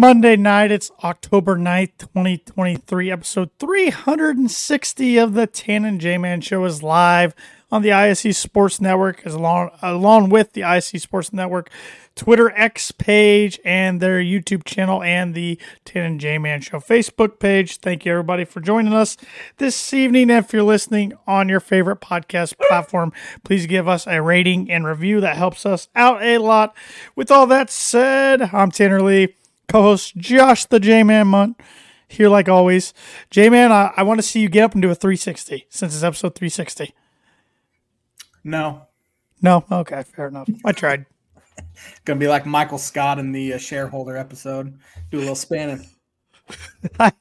Monday night. It's October 9th, 2023. Episode 360 of the Tan and J Man Show is live on the ISC Sports Network, as along, along with the ISC Sports Network Twitter X page and their YouTube channel and the Tan and J Man Show Facebook page. Thank you, everybody, for joining us this evening. If you're listening on your favorite podcast platform, please give us a rating and review. That helps us out a lot. With all that said, I'm Tanner Lee co-host Josh the J-Man Munt here like always. J-Man, I, I want to see you get up and do a 360 since it's episode 360. No. No? Okay, fair enough. I tried. Gonna be like Michael Scott in the uh, shareholder episode. Do a little spanning. I,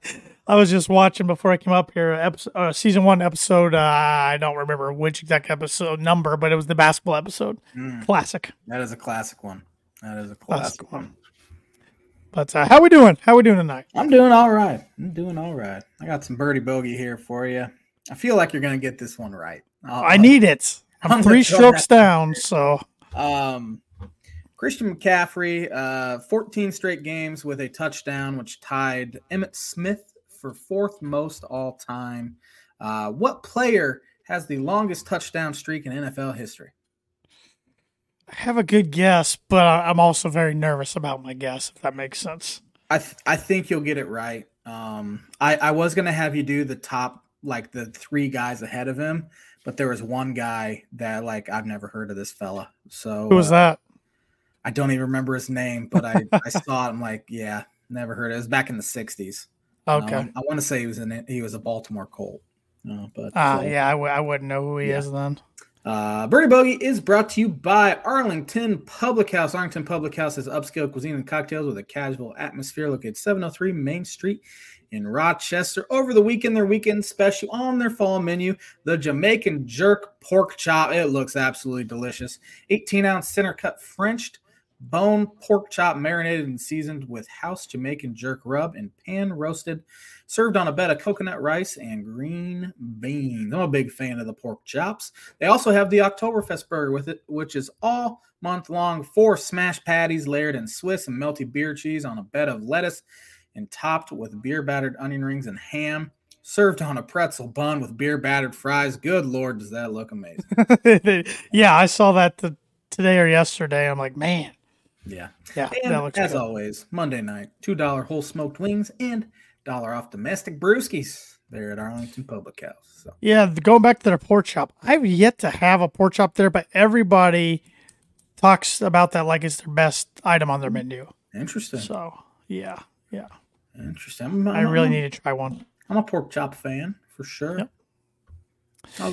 I was just watching before I came up here, episode, uh, season one episode. Uh, I don't remember which exact episode number, but it was the basketball episode. Mm, Classic. that is a classic one. That is a classic, Classic one. one. But uh, how we doing? How we doing tonight? I'm doing all right. I'm doing all right. I got some birdie bogey here for you. I feel like you're gonna get this one right. I'll- I need it. I'm I'm three strokes down, so Um, Christian McCaffrey, uh, 14 straight games with a touchdown, which tied Emmitt Smith for fourth most all time. Uh, what player has the longest touchdown streak in NFL history? I have a good guess, but I'm also very nervous about my guess, if that makes sense. I th- I think you'll get it right. Um, I I was gonna have you do the top like the three guys ahead of him, but there was one guy that like I've never heard of this fella. So Who was uh, that? I don't even remember his name, but I I saw it. I'm like, yeah, never heard. It, it was back in the '60s. Okay. Um, I want to say he was in he was a Baltimore Colt. Uh, but Ah, uh, yeah, I w- I wouldn't know who he yeah. is then. Uh, Birdie Bogey is brought to you by Arlington Public House. Arlington Public House is upscale cuisine and cocktails with a casual atmosphere located 703 Main Street in Rochester. Over the weekend, their weekend special on their fall menu, the Jamaican Jerk Pork Chop. It looks absolutely delicious. 18 ounce center cut Frenched bone pork chop marinated and seasoned with house Jamaican jerk rub and pan roasted, served on a bed of coconut rice and green beans. I'm a big fan of the pork chops. They also have the Oktoberfest burger with it, which is all month long. Four smash patties layered in Swiss and melty beer cheese on a bed of lettuce and topped with beer battered onion rings and ham. Served on a pretzel bun with beer battered fries. Good lord, does that look amazing? yeah, I saw that t- today or yesterday. I'm like, man, Yeah. yeah, And as always, Monday night, $2 whole smoked wings and dollar off domestic brewskis there at Arlington Public House. So Yeah, going back to their pork chop, I've yet to have a pork chop there, but everybody talks about that like it's their best item on their mm-hmm. menu. interesting. So yeah, yeah, interesting. I'm, I really I'm- need to try one. I'm a pork chop fan for sure. Yep.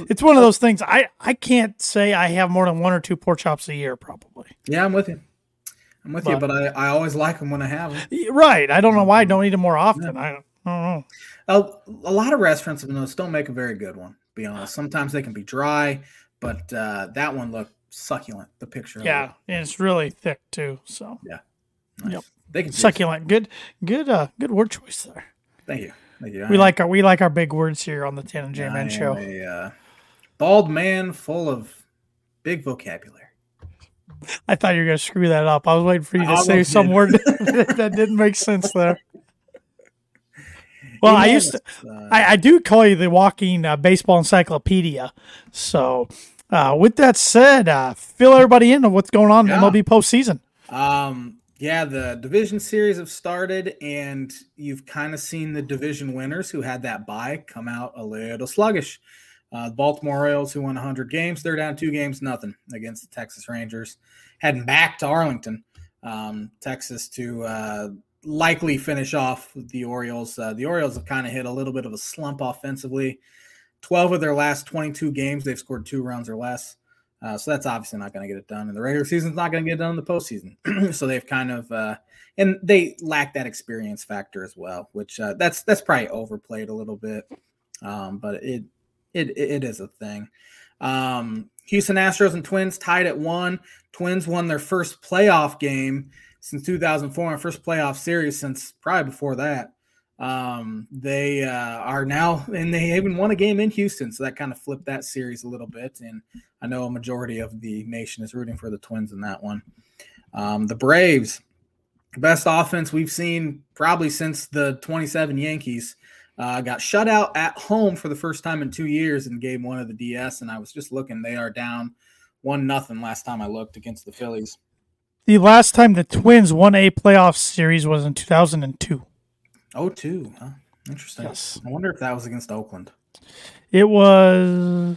It's one of those things. I I can't say I have more than one or two pork chops a year, probably. yeah, I'm with you. I'm with you, But- but I, I always like them when I have them. Right. I don't know why I don't eat them more often. I don't, I don't know. A, a lot of restaurants in those don't make a very good one. to Be honest, sometimes they can be dry, but uh, that one looked succulent. The picture, of it. Yeah, and it's really thick too. So Nice. Yep. They can succulent. Good, good, uh, good word choice there. Thank you. Thank you. We I- like our we like our big words here on the Tan and J Man show. A uh, bald man full of big vocabulary. I thought you were gonna screw that up. I was waiting for you to I say some did. word that didn't make sense there. Well, I used to. I, I do call you the walking uh, baseball encyclopedia. So, uh, with that said, uh, fill everybody in on what's going on Yeah. in MLB postseason. Um, yeah, the division series have started, and you've kind of seen the division winners who had that bye come out a little sluggish. Uh, the Baltimore Orioles, who won 100 games, they're down two games, nothing against the Texas Rangers. Heading back to Arlington, um, Texas, to uh, likely finish off the Orioles. Uh, the Orioles have kind of hit a little bit of a slump offensively. 12 of their last 22 games, they've scored two runs or less. Uh, so that's obviously not going to get it done. And the regular season's not going to get done in the postseason. so they've kind of, uh, and they lack that experience factor as well, which uh, that's that's probably overplayed a little bit. Um, but it, it it is a thing. Um, Houston Astros and Twins tied at one. Twins won their first playoff game since 2004, and first playoff series since probably before that. Um, they uh, are now, and they even won a game in Houston, so that kind of flipped that series a little bit. And I know a majority of the nation is rooting for the Twins in that one. Um, the Braves best offense we've seen probably since the 27 Yankees. Uh, got shut out at home for the first time in two years in game one of the DS. And I was just looking, they are down one nothing last time I looked against the Phillies. The last time the Twins won a playoff series was in 2002. Oh, two. Huh? Interesting. Yes. I wonder if that was against Oakland. It was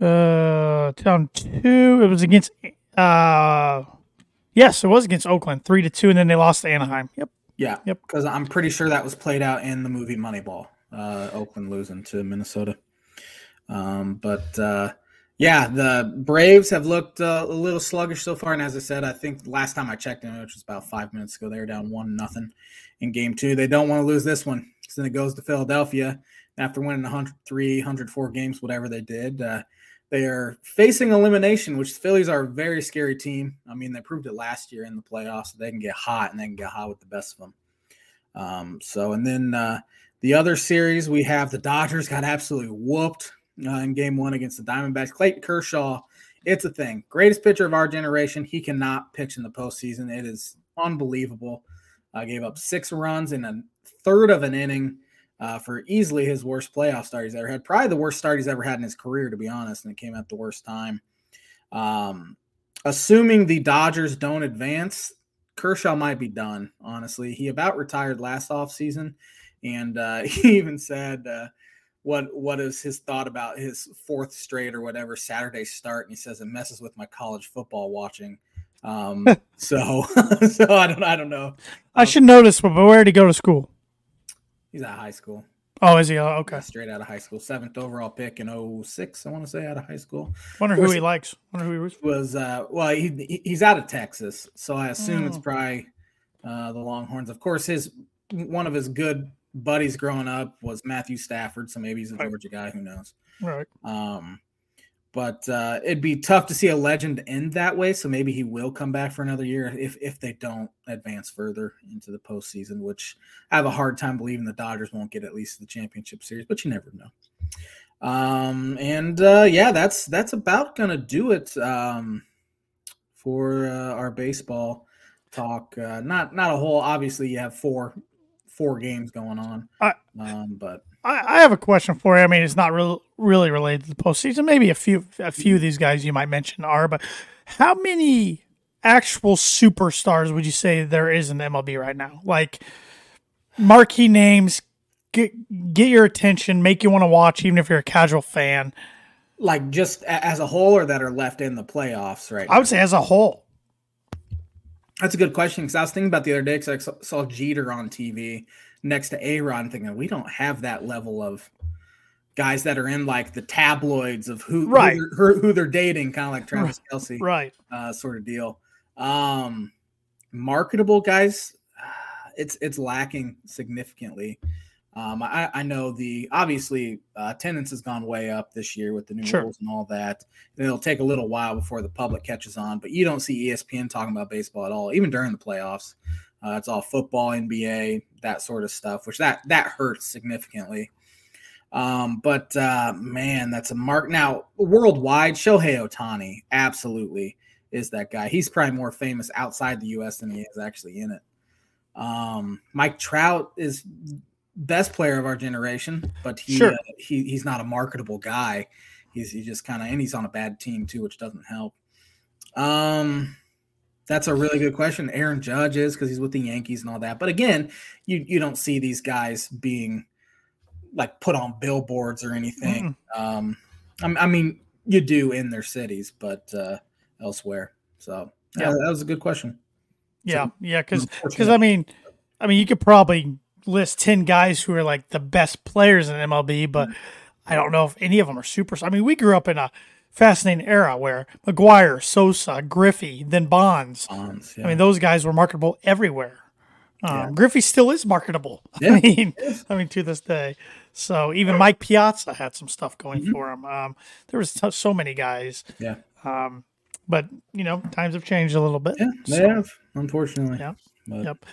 uh down two. It was against uh yes, it was against Oakland, three to two, and then they lost to Anaheim. Yep. Yeah. Yep. Because I'm pretty sure that was played out in the movie Moneyball. Uh, Oakland losing to Minnesota. Um, but uh, yeah, the Braves have looked uh, a little sluggish so far. And as I said, I think last time I checked in, which was about five minutes ago, they were down one nothing in game two. They don't want to lose this one. So then it goes to Philadelphia after winning 103, 104 games, whatever they did. Uh, they are facing elimination, which the Phillies are a very scary team. I mean, they proved it last year in the playoffs. They can get hot and they can get hot with the best of them. Um, so, and then uh, the other series, we have the Dodgers got absolutely whooped uh, in game one against the Diamondbacks. Clayton Kershaw, it's a thing. Greatest pitcher of our generation. He cannot pitch in the postseason. It is unbelievable. Uh, gave up six runs in a third of an inning uh, for easily his worst playoff start he's ever had. Probably the worst start he's ever had in his career, to be honest, and it came at the worst time. Um, assuming the Dodgers don't advance, Kershaw might be done, honestly. He about retired last offseason, and uh, he even said uh, what what is his thought about his fourth straight or whatever Saturday start, and he says it messes with my college football watching. Um, so so I don't I don't know. I should know this, but where did he go to school? He's at high school. Oh, is he? Oh, okay. Yeah, straight out of high school. Seventh overall pick in 06, I want to say, out of high school. Wonder who he likes. Wonder who he for. Was uh well he he's out of Texas, so I assume it's Oh. probably uh the Longhorns. Of course, his one of his good buddies growing up was Matthew Stafford, so maybe he's a Right. Georgia guy, who knows. Right. Um but uh, it'd be tough to see a legend end that way. So maybe he will come back for another year if if they don't advance further into the postseason, which I have a hard time believing the Dodgers won't get at least the championship series, but you never know. Um, and uh, yeah, that's that's about gonna do it um, for uh, our baseball talk. Uh, not not a whole. Obviously, you have four four games going on, I- um, but I, I have a question for you. I mean, it's not real, really related to the postseason. Maybe a few, a few of these guys you might mention are, but how many actual superstars would you say there is in the MLB right now? Like marquee names, get get your attention, make you want to watch, even if you're a casual fan. like just as a whole, or that are left in the playoffs right I would say as a whole. That's a good question because I was thinking about the other day because I saw Jeter on TV next to A Rod, thinking we don't have that level of guys that are in like the tabloids of who Right. who, they're, who they're dating, kind of like Travis Kelce Right. uh, sort of deal. Um, marketable guys, it's it's lacking significantly. Um, I, I know the obviously uh, attendance has gone way up this year with the new Sure. rules and all that. And it'll take a little while before the public catches on, but you don't see ESPN talking about baseball at all, even during the playoffs. Uh, it's all football, NBA, that sort of stuff, which that that hurts significantly. Um, but uh, man, that's a mark now worldwide. Shohei Ohtani, absolutely is that guy. He's probably more famous outside the U.S. than he is actually in it. Um, Mike Trout is best player of our generation, but he Sure. uh, he he's not a marketable guy. He's he just kind of and he's on a bad team too, which doesn't help. Um, that's a really good question. Aaron Judge is because he's with the Yankees and all that. But again, you you don't see these guys being like put on billboards or anything. Um, I, I mean, you do in their cities, but uh, elsewhere. So yeah, Yeah. that was a good question. Yeah. Yeah. Because Unfortunately. I mean, I mean, you could probably list ten guys who are like the best players in MLB, but I don't know if any of them are super. I mean, we grew up in a fascinating era where McGwire, Sosa, Griffey, then Bonds. Bonds, I mean, those guys were marketable everywhere. Um, Yeah. Griffey still is marketable. Yeah. I mean, I mean to this day. So even Mike Piazza had some stuff going Mhm. for him. Um, there was so- so many guys. Yeah. Um, but you know, times have changed a little bit. yeah, they So- have unfortunately. Yeah. But- Yep.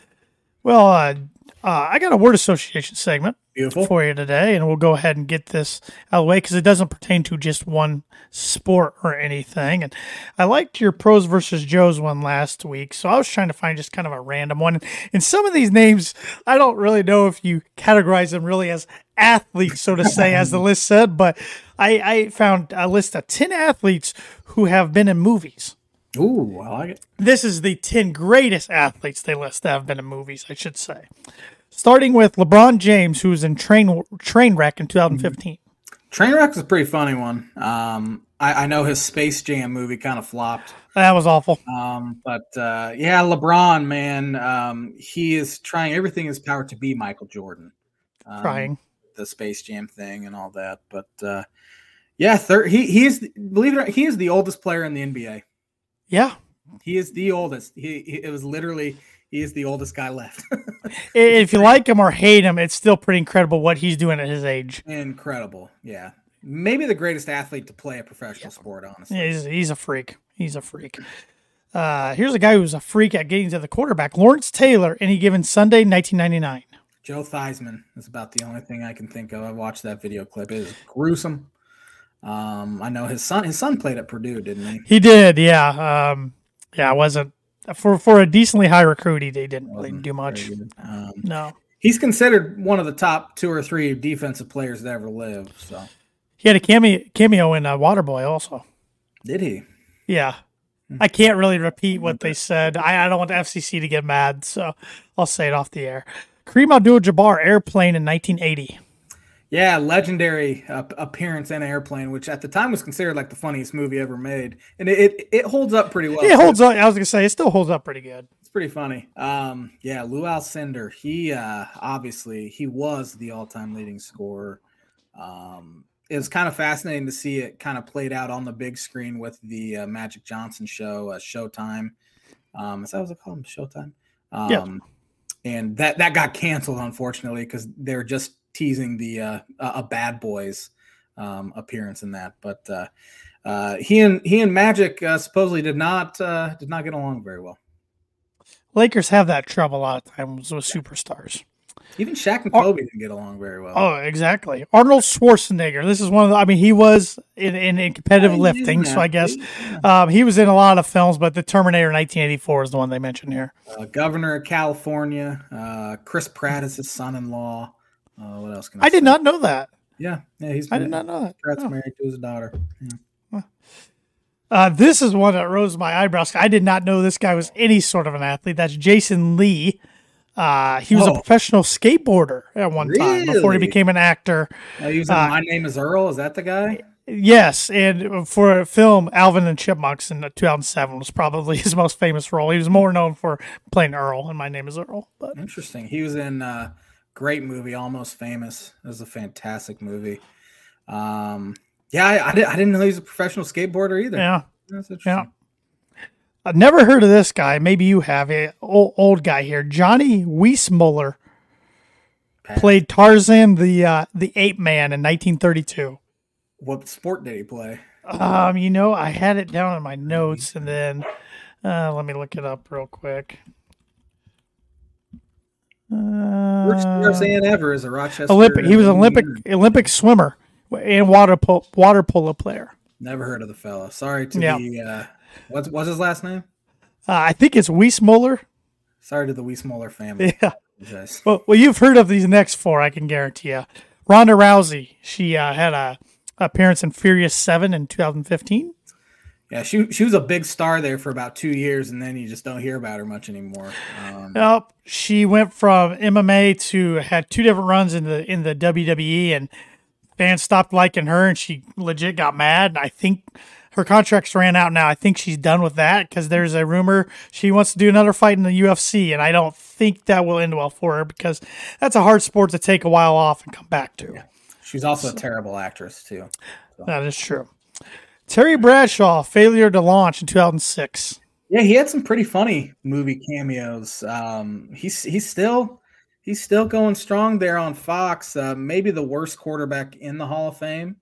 Well, uh, uh, I got a word association segment. Beautiful. for you today, and we'll go ahead and get this out of the way because it doesn't pertain to just one sport or anything. And I liked your pros versus Joes one last week, so I was trying to find just kind of a random one. And some of these names, I don't really know if you categorize them really as athletes, so to say, as the list said, but I, I found a list of 10 athletes who have been in movies. Ooh, I like it. This is the 10 greatest athletes they list that have been in movies, I should say. Starting with LeBron James, who was in Train Trainwreck in 2015. Trainwreck is a pretty funny one. Um, I, I know his Space Jam movie kind of flopped. That was awful. Um, but uh, yeah, LeBron, man, um, he is trying everything in his power to be Michael Jordan. Um, Trying. the Space Jam thing and all that. But uh, yeah, thir- he he is believe it or not, he is the oldest player in the NBA. Yeah. He is the oldest. He, he it was literally he is the oldest guy left. If you like him or hate him, it's still pretty incredible what he's doing at his age. Incredible. Yeah. Maybe the greatest athlete to play a professional sport, honestly. He's, he's a freak. He's a freak. Uh, here's a guy who's a freak at getting to the quarterback. Lawrence Taylor, any given Sunday, 1999. Joe Theismann is about the only thing I can think of. I watched that video clip. It is gruesome. Um, I know his son his son played at Purdue, didn't he? He did, yeah. Um, yeah, it wasn't for for a decently high recruit. He they didn't really do much. Um, No, he's considered one of the top two or three defensive players that ever lived. So he had a cameo cameo in uh, Waterboy also. did he? Yeah. I can't really repeat what they said. I, I don't want the FCC to get mad, so I'll say it off the air. Kareem Abdul-Jabbar, Airplane in 1980. Yeah, legendary uh, appearance in Airplane, which at the time was considered like the funniest movie ever made, and it it, it holds up pretty well. It holds up. I was gonna say it still holds up pretty good. It's pretty funny. Um, yeah, Lou Alcindor. He uh, obviously he was the all-time leading scorer. Um, it was kind of fascinating to see it kind of played out on the big screen with the uh, Magic Johnson show, uh, Showtime. Um, is that what they call him? Showtime. Um, Yeah. And that that got canceled unfortunately because they're just teasing the uh, a Bad Boys um, appearance in that. But uh, uh, he and he and Magic uh, supposedly did not uh, did not get along very well. Lakers have that trouble a lot of times with superstars. Even Shaq and Ar- Kobe didn't get along very well. Oh, exactly. Arnold Schwarzenegger. This is one of the. I mean, he was in in, in competitive he's lifting, so I guess um, he was in a lot of films. But the Terminator 1984 is the one they mentioned here. Uh, Governor of California. Uh, Chris Pratt is his son-in-law. Uh, what else can I? I did not know that. Yeah, yeah, he's. I did not know that. Pratt's Oh. married to his daughter. Yeah. Uh, this is one that rose my eyebrows. I did not know this guy was any sort of an athlete. That's Jason Lee. Uh, he was a Oh. professional skateboarder at one time before he became an actor. Uh, he was in Uh, My Name Is Earl. Is that the guy? Yes, and for a film, Alvin and Chipmunks in 2007 was probably his most famous role. He was more known for playing Earl, and my name is Earl. But Interesting. He was in uh, great movie, Almost Famous. It was a fantastic movie. Um, yeah, I, I, did, I didn't know he was a professional skateboarder either. yeah, That's interesting. I've never heard of this guy. Maybe you have. A old, old guy here, Johnny Weissmuller, played Tarzan the uh, the Ape Man in 1932. What sport did he play? Um, you know, I had it down in my notes, and then uh, let me look it up real quick. Uh, Tarzan ever is a Rochester. Olympic. He was Olympic. Olympic swimmer and water polo, water polo player. Never heard of the fella. Sorry to Yeah. the. Uh, what's what's his last name? Uh, I think it's Weissmuller. Sorry to the Weissmuller family. Yeah. Well, well, you've heard of these next four. I can guarantee you. Ronda Rousey. She uh, had a appearance in Furious Seven in 2015. Yeah, she she was a big star there for about two years, and then you just don't hear about her much anymore. Um, Nope. She went from MMA to had two different runs in the in the WWE, and fans stopped liking her, and she legit got mad. And I think her contracts ran out now. I think she's done with that because there's a rumor she wants to do another fight in the UFC, and I don't think that will end well for her because that's a hard sport to take a while off and come back to. She's also a terrible actress too. That is true. Terry Bradshaw failure to launch in 2006. Yeah, he had some pretty funny movie cameos. Um, he's he's still he's still going strong there on Fox. Uh, maybe the worst quarterback in the Hall of Fame.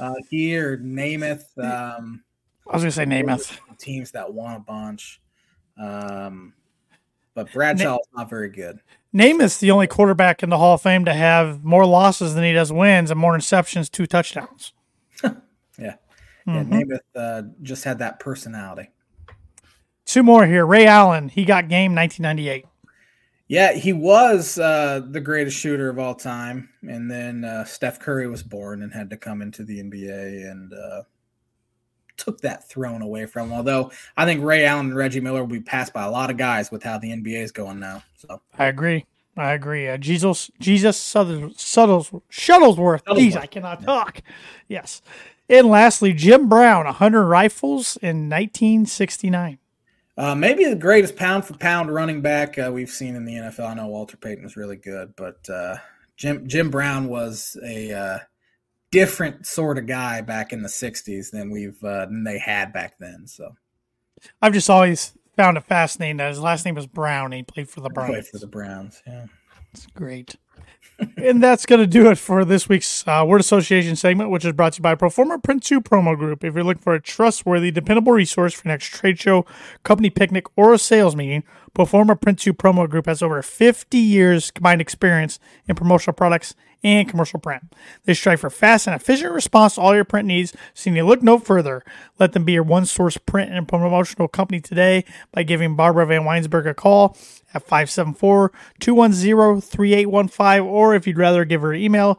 Uh, he or Namath, um, I was gonna say Namath. teams that won a bunch. Um, but Bradshaw is not very good. Namath's the only quarterback in the Hall of Fame to have more losses than he does wins and more interceptions, two touchdowns. yeah. Yeah. Mm-hmm. Namath uh, just had that personality. Two more here. Ray Allen, he got game 1998. Yeah, he was uh, the greatest shooter of all time. And then uh, Steph Curry was born and had to come into the NBA and uh, took that throne away from him. Although I think Ray Allen and Reggie Miller will be passed by a lot of guys with how the NBA is going now. So I agree. I agree. Uh, Jesus, Jesus Shuttlesworth. Shuttlesworth. Jeez, I cannot yeah. talk. Yes. And lastly, Jim Brown, 100 rifles in 1969. Uh, maybe the greatest pound for pound running back uh, we've seen in the NFL. I know Walter Payton was really good, but uh, Jim Jim Brown was a uh, different sort of guy back in the '60s than we've uh, than they had back then. So, I've just always found it fascinating that his last name was Brown. he played for the Browns. Played for the Browns. Yeah, it's great. And that's going to do it for this week's uh, Word Association segment, which is brought to you by Proforma Print 2 Promo Group. If you're looking for a trustworthy, dependable resource for next trade show, company picnic, or a sales meeting, Proforma Print 2 Promo Group has over 50 years combined experience in promotional products and commercial print. They strive for fast and efficient response to all your print needs, so you need to look no further. Let them be your one source print and promotional company today by giving Barbara VanWynsberghe a call at 574 210 3815, or if you'd rather give her an email,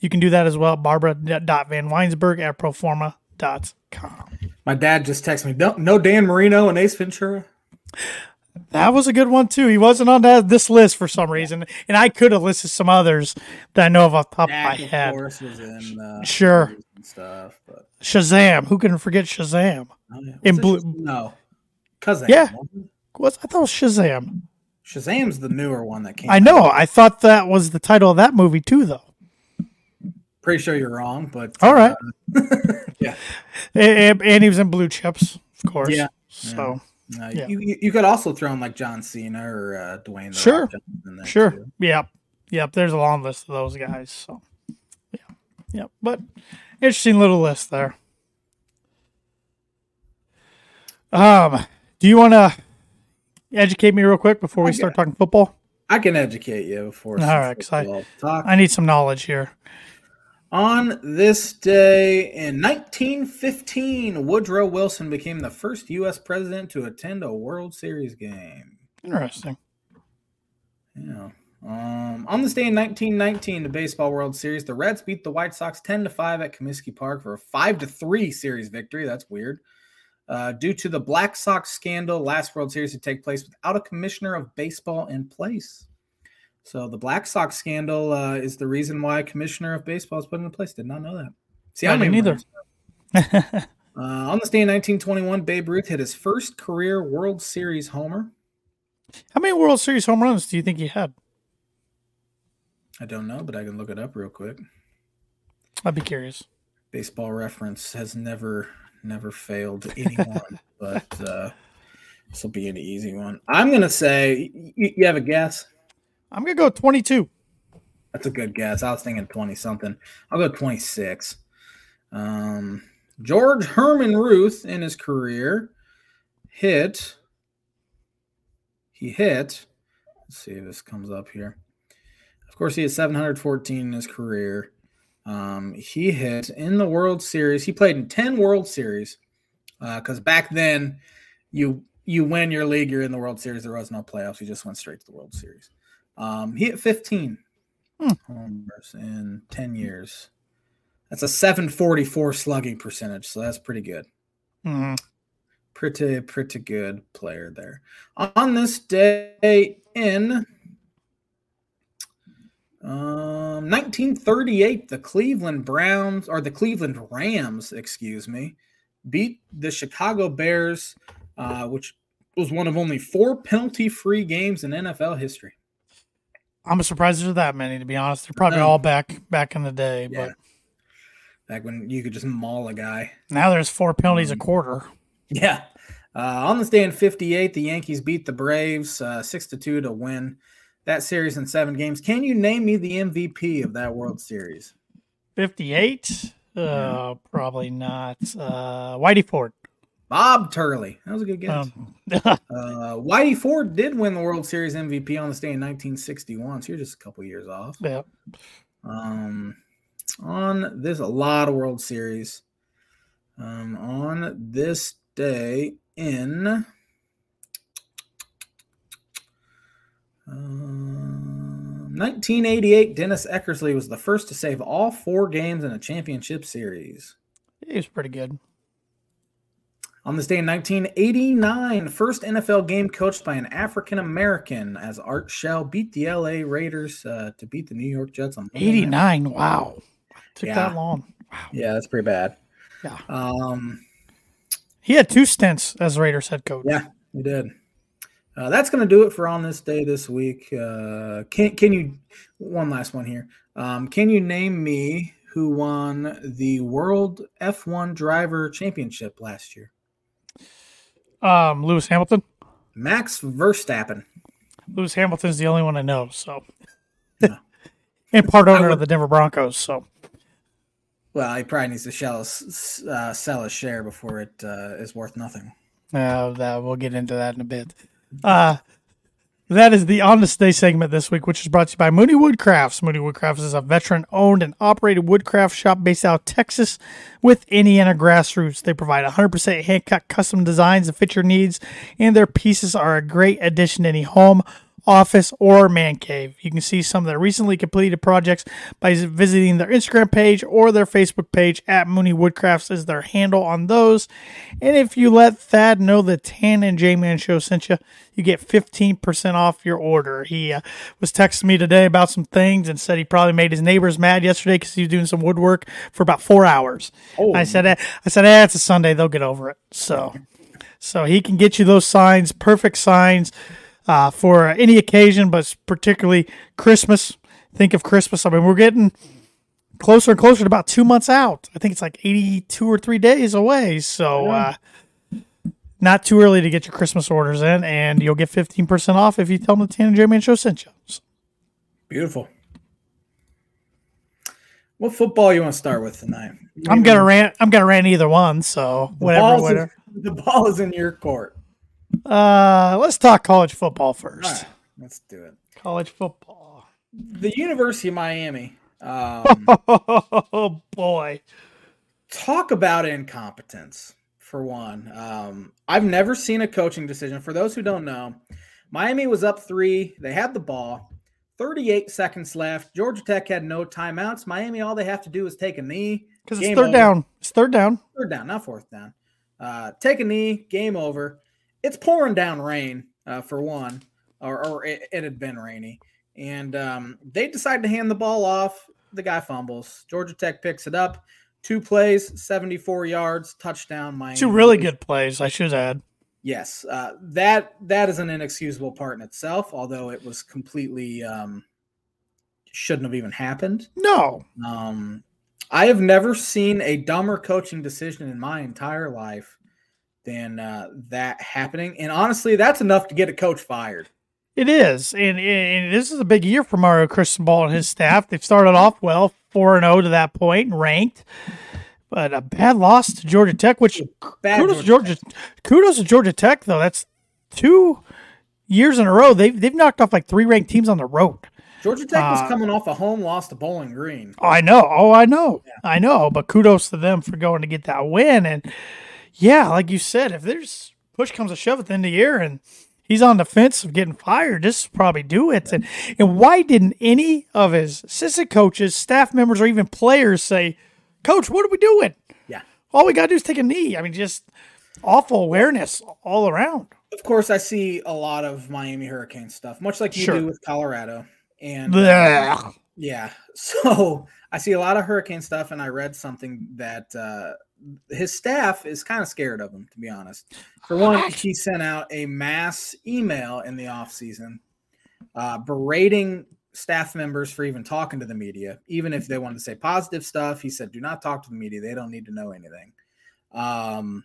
you can do that as well, barbara.vanwynsberghe at proforma.com. My dad just texted me, no Dan Marino and Ace Ventura. That was a good one too. He wasn't on that this list for some reason, and I could have listed some others that I know of off the top Jack, of my head. Of in, uh, sure. Stuff, but. Shazam! Who can forget Shazam? Oh, yeah. In blue? No, Kazam. Yeah, was I thought it was Shazam. Shazam's the newer one that came. I know. Out. I thought that was the title of that movie too, though. Pretty sure you're wrong, but all right. Uh, yeah, and, and, he was in Blue Chips, of course. Yeah. So. Yeah. Uh, yeah. you, you could also throw in like John Cena or uh, Dwayne. sure. Sure. Too. Yep. Yep. There's a long list of those guys. So, yeah. Yep. But interesting little list there. Um, do you want to educate me real quick before we start talking football? I can educate you before. All right, I, I need some knowledge here. On this day in 1915, Woodrow Wilson became the first U.S. president to attend a World Series game. Interesting. Yeah. Um, on this day in 1919, the Baseball World Series, the Reds beat the White Sox 10 to 5 at Comiskey Park for a 5 to 3 series victory. That's weird. Uh, due to the Black Sox scandal, last World Series to take place without a commissioner of baseball in place. So the Black Sox scandal uh, is the reason why Commissioner of Baseball is put into place. Did not know that. See, I didn't either. uh, on this day in 1921, Babe Ruth hit his first career World Series homer. How many World Series home runs do you think he had? I don't know, but I can look it up real quick. I'd be curious. Baseball reference has never never failed anyone, but uh, this will be an easy one. I'm gonna say you, you have a guess. I'm gonna go 22. That's a good guess. I was thinking 20 something. I'll go 26. Um, George Herman Ruth in his career hit. He hit. Let's see if this comes up here. Of course, he had 714 in his career. Um, he hit in the World Series. He played in 10 World Series Uh, because uh, back then you you win your league, you're in the World Series. There was no playoffs. You just went straight to the World Series. Um, he hit 15 hmm. homers in 10 years. That's a 744 slugging percentage, so that's pretty good. Mm-hmm. Pretty, pretty good player there. On this day in um, 1938, the Cleveland Browns, or the Cleveland Rams, excuse me, beat the Chicago Bears, uh, which was one of only four penalty free games in NFL history. I'm surprised there's that many. To be honest, they're probably all back back in the day. Yeah. But back when you could just maul a guy. Now there's four penalties um, a quarter. Yeah. Uh, on this day in '58, the Yankees beat the Braves uh, six to two to win that series in seven games. Can you name me the MVP of that World Series? '58. Uh, probably not. Uh, Whitey Ford. Bob Turley. That was a good guess. Um, uh, Whitey Ford did win the World Series MVP on this day in 1961. So you're just a couple years off. yeah. Um, on this, a lot of World Series. Um, on this day in. Um, 1988, Dennis Eckersley was the first to save all four games in a championship series. He was pretty good. On this day in 1989, first NFL game coached by an African American as Art Shell beat the LA Raiders uh, to beat the New York Jets on Monday Night 89. Wow. Took Yeah. that long. Wow. Yeah, that's pretty bad. Yeah. Um, He had two stints as Raiders head coach. yeah, he did. Uh, that's going to do it for on this day this week. Uh, can can you one last one here? Um, can you name me who won the World F1 Driver Championship last year? Um, Lewis Hamilton. Max Verstappen. Lewis Hamilton's the only one I know. So, Yeah. and part owner would- of the Denver Broncos. So, Well, he probably needs to sell his, uh, sell his share before it uh, is worth nothing. uh, that we'll get into that in a bit. Uh, that is the On This Day segment this week, which is brought to you by Mooney Woodcrafts. Mooney Woodcrafts is a veteran owned and operated woodcraft shop based out of Texas with Indiana grassroots. They provide 100% hand cut custom designs that fit your needs, and their pieces are a great addition to any home, office, or man cave. You can see some of their recently completed projects by visiting their Instagram page or their Facebook page at Mooney Woodcrafts is their handle on those. And if you let Thad know the Tan and J Man show sent you, you get 15% off your order. He uh, was texting me today about some things and said he probably made his neighbors mad yesterday because he was doing some woodwork for about four hours. Oh. I said, eh, I said, eh, it's a Sunday. They'll get over it. So, so he can get you those signs, perfect signs uh, for any occasion, but particularly Christmas. Think of Christmas. I mean, we're getting closer and closer to about two months out. I think it's like 82 or three days away. So, uh, not too early to get your Christmas orders in, and you'll get 15% off if you tell them the Tan and J Man Show sent you. Beautiful. What football you want to start with tonight? I'm gonna rant. I'm gonna rant either one. So The whatever, whatever. In, the ball is in your court. Uh, let's talk college football first. right, let's do it. College football. The University of Miami. Um, Oh boy. talk about incompetence for one. Um, I've never seen a coaching decision. For those who don't know, Miami was up three. They had the ball. 38 seconds left. Georgia Tech had no timeouts. Miami, all they have to do is take a knee. Because it's third over. down. It's third down. Third down, not fourth down. Uh, take a knee. Game over. It's pouring down rain uh, for one, or, or it, it had been rainy, and um, they decide to hand the ball off. The guy fumbles. Georgia Tech picks it up. Two plays, 74 yards, touchdown. Miami. Two really good plays, I should add. Yes, uh, that that is an inexcusable part in itself. Although it was completely um, shouldn't have even happened. No. Um, I have never seen a dumber coaching decision in my entire life than uh, that happening. And honestly, that's enough to get a coach fired. It is, and, and this is a big year for Mario Cristobal and his staff. They've started off well, four and zero to that point, and ranked, but a bad loss to Georgia Tech. Which Bad kudos to Georgia Georgia, kudos to Georgia Tech though. That's two years in a row. They've they've knocked off like three ranked teams on the road. Georgia Tech was Uh, coming off a home loss to Bowling Green. Oh, I know. Oh, I know. I know. But kudos to them for going to get that win. And yeah, like you said, if there's push comes to shove at the end of the year and he's on the fence of getting fired, just probably do it. And and why didn't any of his assistant coaches, staff members, or even players say, Coach, what are we doing? Yeah. All we gotta do is take a knee. I mean, just awful awareness all around. Of course, I see a lot of Miami Hurricane stuff, much like you Sure. do with Colorado. And Blech. Yeah. So I see a lot of hurricane stuff, and I read something that uh, his staff is kind of scared of him, to be honest. For one, he sent out a mass email in the offseason uh, berating staff members for even talking to the media, even if they wanted to say positive stuff. He said, do not talk to the media. They don't need to know anything. Um,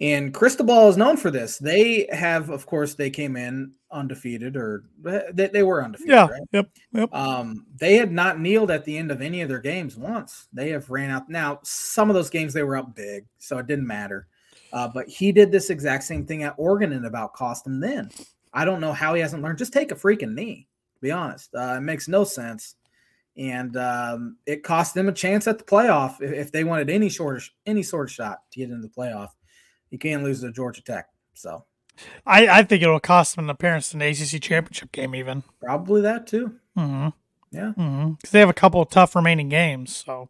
and Cristobal is known for this. They have, of course, they came in undefeated, or they, they were undefeated, Yeah. right? Yep. Yep. Um, they had not kneeled at the end of any of their games once. They have ran out. Now, some of those games they were up big, so it didn't matter. Uh, but he did this exact same thing at Oregon and about cost him then. I don't know how he hasn't learned. Just take a freaking knee. To be honest, uh, it makes no sense, and um, it cost them a chance at the playoff if, if they wanted any sort of any sort of shot to get into the playoff. You can't lose to Georgia Tech. So I, I think it'll cost them an appearance in the ACC championship game, even. probably that too. Mm-hmm. Yeah. Because they have a couple of tough remaining games. So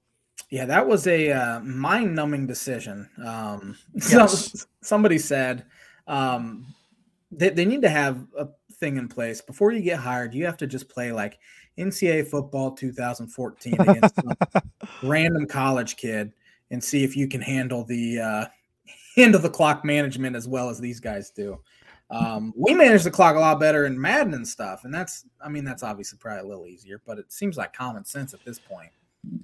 Yeah, that was a uh, mind-numbing decision. Um, so- somebody said um, they, they need to have a thing in place before you get hired. You have to just play like NCAA football 2014 against some random college kid and see if you can handle the uh, handle the clock management as well as these guys do. Um, we manage the clock a lot better in Madden and stuff, and that's I mean that's obviously probably a little easier, but it seems like common sense at this point.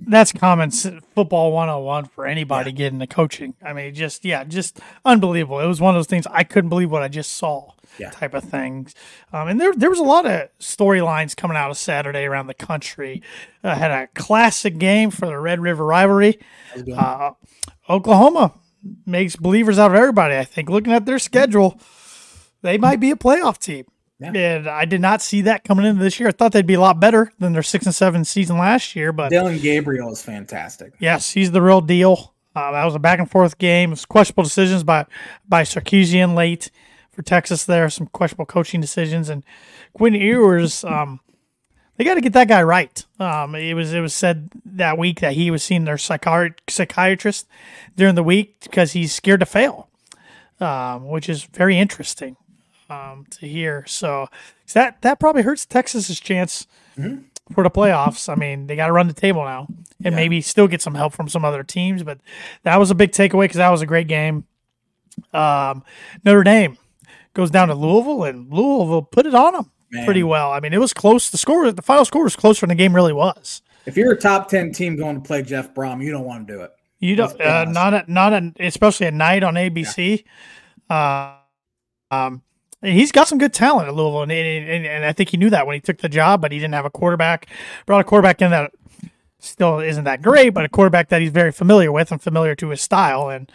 that's common football 101 for anybody getting the coaching. I mean, just, yeah, just unbelievable. It was one of those things I couldn't believe what I just saw. Yeah. type of things. Um, and there, there was a lot of storylines coming out of Saturday around the country. Uh, had a classic game for the Red River rivalry. Uh, Oklahoma makes believers out of everybody. I think looking at their schedule, they might be a playoff team. Yeah. And I did not see that coming into this year. I thought they'd be a lot better than their six and seven season last year, but Dillon Gabriel is fantastic. Yes, he's the real deal. Uh, that was a back and forth game. It was questionable decisions by by Sarkisian late for Texas. There, some questionable coaching decisions, and Quinn Ewers. Um, they got to get that guy right. Um, it was it was said that week that he was seeing their psychiat- psychiatrist during the week because he's scared to fail, um, which is very interesting um, to hear. So that that probably hurts Texas's chance for the playoffs. I mean, they got to run the table now and Yeah. maybe still get some help from some other teams. But that was a big takeaway because that was a great game. Um, Notre Dame goes down to Louisville, and Louisville put it on them Man. pretty well. I mean, it was close. The score, the final score was closer than the game really was. If you're a top ten team going to play Jeff Brohm, you don't want to do it. You don't, uh, not at, not at, especially at night on ABC. Uh, um, he's got some good talent at Louisville, and, and, and I think he knew that when he took the job, but he didn't have a quarterback. Brought a quarterback in that still isn't that great, but a quarterback that he's very familiar with and familiar to his style. And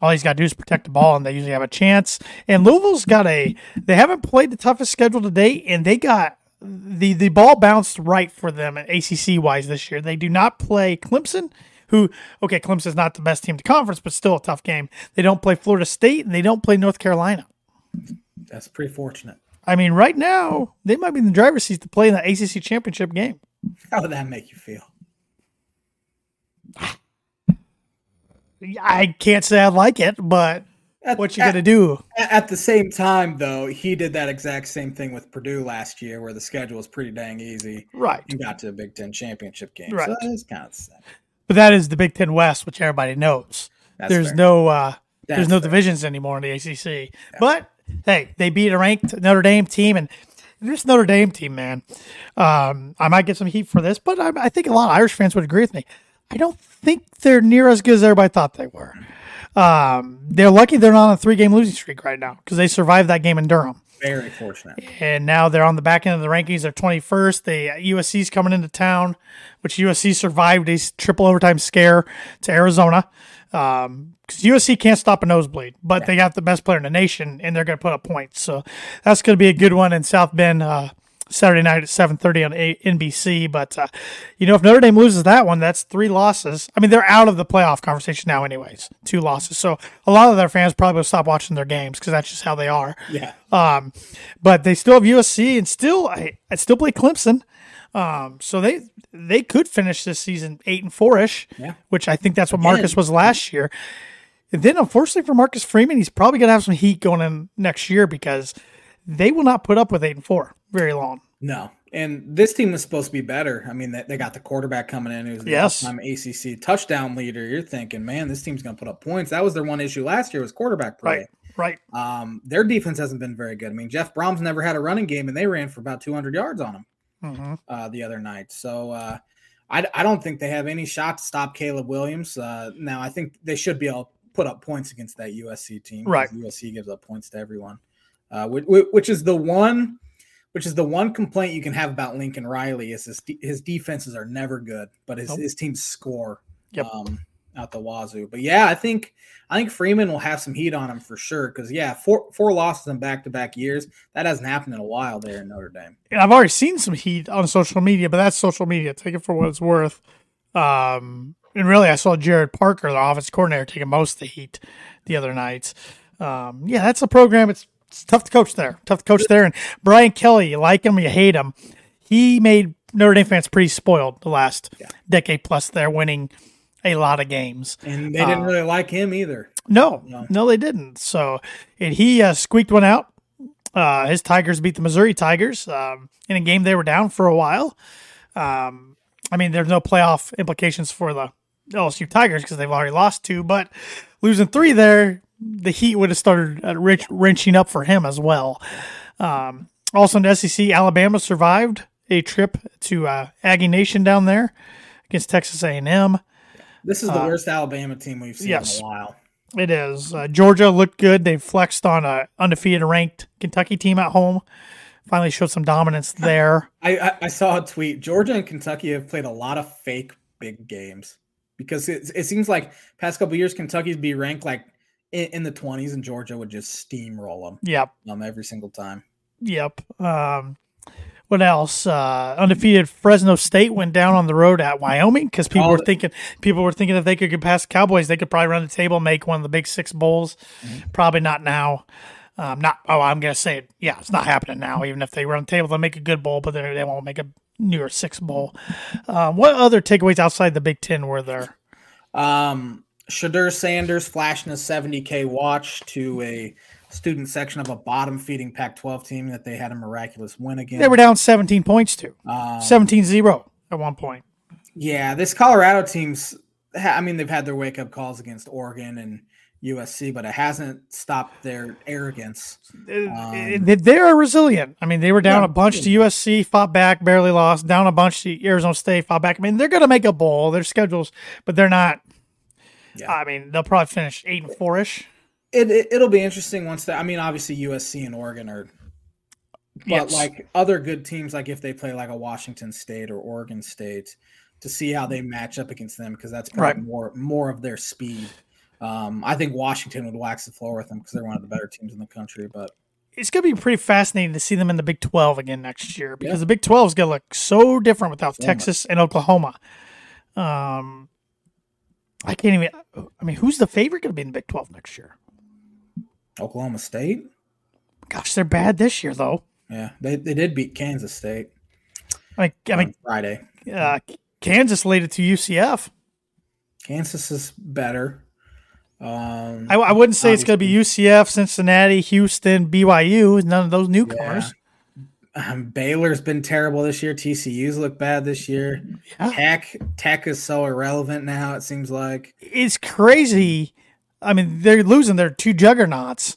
all he's got to do is protect the ball, and they usually have a chance. And Louisville's got a they haven't played the toughest schedule to date, and they got the the ball bounced right for them ACC wise this year. They do not play Clemson, who okay, Clemson's not the best team to conference, but still a tough game. They don't play Florida State, and they don't play North Carolina. That's pretty fortunate. I mean, right now they might be in the driver's seat to play in the ACC championship game. How would that make you feel? I can't say I like it, but At, what you at, gonna do? at- the same time, though, he did that exact same thing with Purdue last year, where the schedule was pretty dang easy. Right. You got to a Big Ten championship game, Right. so it's kind of same. But that is the Big Ten West, which everybody knows. That's there's fair. no uh, there's no fair. divisions anymore in the ACC. But hey, they beat a ranked Notre Dame team, and this Notre Dame team, man, um, I might get some heat for this, but I, I think a lot of Irish fans would agree with me. I don't think they're near as good as everybody thought they were. Um, they're lucky they're not on a three game losing streak right now because they survived that game in Durham Very fortunate. and now they're on the back end of the rankings. They're 21st. They USC's coming into town, which USC survived a triple overtime scare to Arizona. Um, because USC can't stop a nosebleed, but they got the best player in the nation, and they're going to put up points. So that's going to be a good one in South Bend. Uh, Saturday night at 7:30 on A- NBC. But uh, you know, if Notre Dame loses that one, that's three losses. I mean, they're out of the playoff conversation now, anyways. Two losses. So a lot of their fans probably will stop watching their games because that's just how they are. Yeah. Um, but they still have USC and still I, I still play Clemson. Um, so they they could finish this season eight and four ish, Yeah. which I think that's what Again. Marcus was last year. And then unfortunately for Marcus Freeman, he's probably gonna have some heat going in next year because they will not put up with eight and four very long. No. And this team is supposed to be better. I mean, they, they got the quarterback coming in who's the Yes. all-time ACC touchdown leader. You're thinking, man, this team's going to put up points. That was their one issue last year was quarterback play. Right, right. Um, their defense hasn't been very good. I mean, Jeff Brohm's never had a running game, and they ran for about 200 yards on him hmm uh, the other night. So uh, I, I don't think they have any shot to stop Caleb Williams. Uh, now, I think they should be able to put up points against that USC team. Right. USC gives up points to everyone, uh, which, which is the one. Which is the one complaint you can have about Lincoln Riley is his, his defenses are never good, but his, Nope. his teams score. Yep. Um, out the wazoo. But yeah, I think I think Freeman will have some heat on him for sure. Because yeah, four four losses in back to back years that hasn't happened in a while there in Notre Dame. And I've already seen some heat on social media, but that's social media. Take it for what it's worth. Um, and really, I saw Gerad Parker, the offense coordinator, taking most of the heat the other night. Um, yeah, that's a program. It's, it's tough to coach there. Tough to coach there. And Brian Kelly, you like him, you hate him. He made Notre Dame fans pretty spoiled the last Yeah. decade plus. There, winning a lot of games. And they didn't Uh, really like him either. No, No. no, they didn't. So, and he uh, squeaked one out. Uh, his Tigers beat the Missouri Tigers um, in a game they were down for a while. Um, I mean, there's no playoff implications for the LSU Tigers because they've already lost two, but losing three there, the heat would have started uh, wrench, wrenching up for him as well. Um, also in the SEC, Alabama survived a trip to uh, Aggie Nation down there against Texas A&M. This is the worst Alabama team we've seen Uh, yes. in a while. It is. Uh, Georgia looked good. They flexed on a undefeated ranked Kentucky team at home. Finally showed some dominance there. I, I, I saw a tweet. Georgia and Kentucky have played a lot of fake big games because it, it seems like past couple years Kentucky's be ranked like in, in the twenties and Georgia would just steamroll them Yep. um, every single time. Yep. Um, what else? Uh, undefeated Fresno State went down on the road at Wyoming because people Called were thinking people were thinking if they could get past the Cowboys, they could probably run the table, make one of the Big Six bowls. Probably not now. Um, not. Oh, I'm gonna say it. Yeah, it's not happening now. Even if they run the table, they'll make a good bowl, but they they won't make a New Year's Six bowl. Um, what other takeaways outside the Big Ten were there? Um, Shedeur Sanders flashing a 70k watch to a student section of a bottom feeding Pac-12 team that they had a miraculous win against. They were down 17 points to Um, 17 0 at one point. Yeah, this Colorado team's. I mean, they've had their wake up calls against Oregon and USC, but it hasn't stopped their arrogance. Um, They- They're resilient. I mean, they were down Yeah, a bunch to USC, fought back, barely lost. Down a bunch to Arizona State, fought back. I mean, they're going to make a bowl. Their schedules, but they're not. Yeah. I mean, they'll probably finish eight and four ish. It, it it'll be interesting once that. I mean, obviously USC and Oregon are, but Yes. like other good teams, like if they play like a Washington State or Oregon State, to see how they match up against them because that's probably Right. more more of their speed. Um, I think Washington would wax the floor with them because they're one of the better teams in the country. But It's going to be pretty fascinating to see them in the Big 12 again next year because Yeah. the Big 12 is going to look so different without much. Texas and Oklahoma. Um, I can't even. I mean, who's the favorite going to be in the Big 12 next year? Oklahoma State, Gosh, they're bad this year, though. yeah, they, they did beat Kansas State. I mean, on Friday. uh, Kansas laid it to UCF. Kansas is better. Um, I, I wouldn't say it's going to be UCF, Cincinnati, Houston, BYU. None of those newcomers. Um, Baylor's been terrible this year. TCU's looked bad this year. Yeah. Tech Tech is so irrelevant now. It seems like It's crazy. I mean, they're losing their two juggernauts,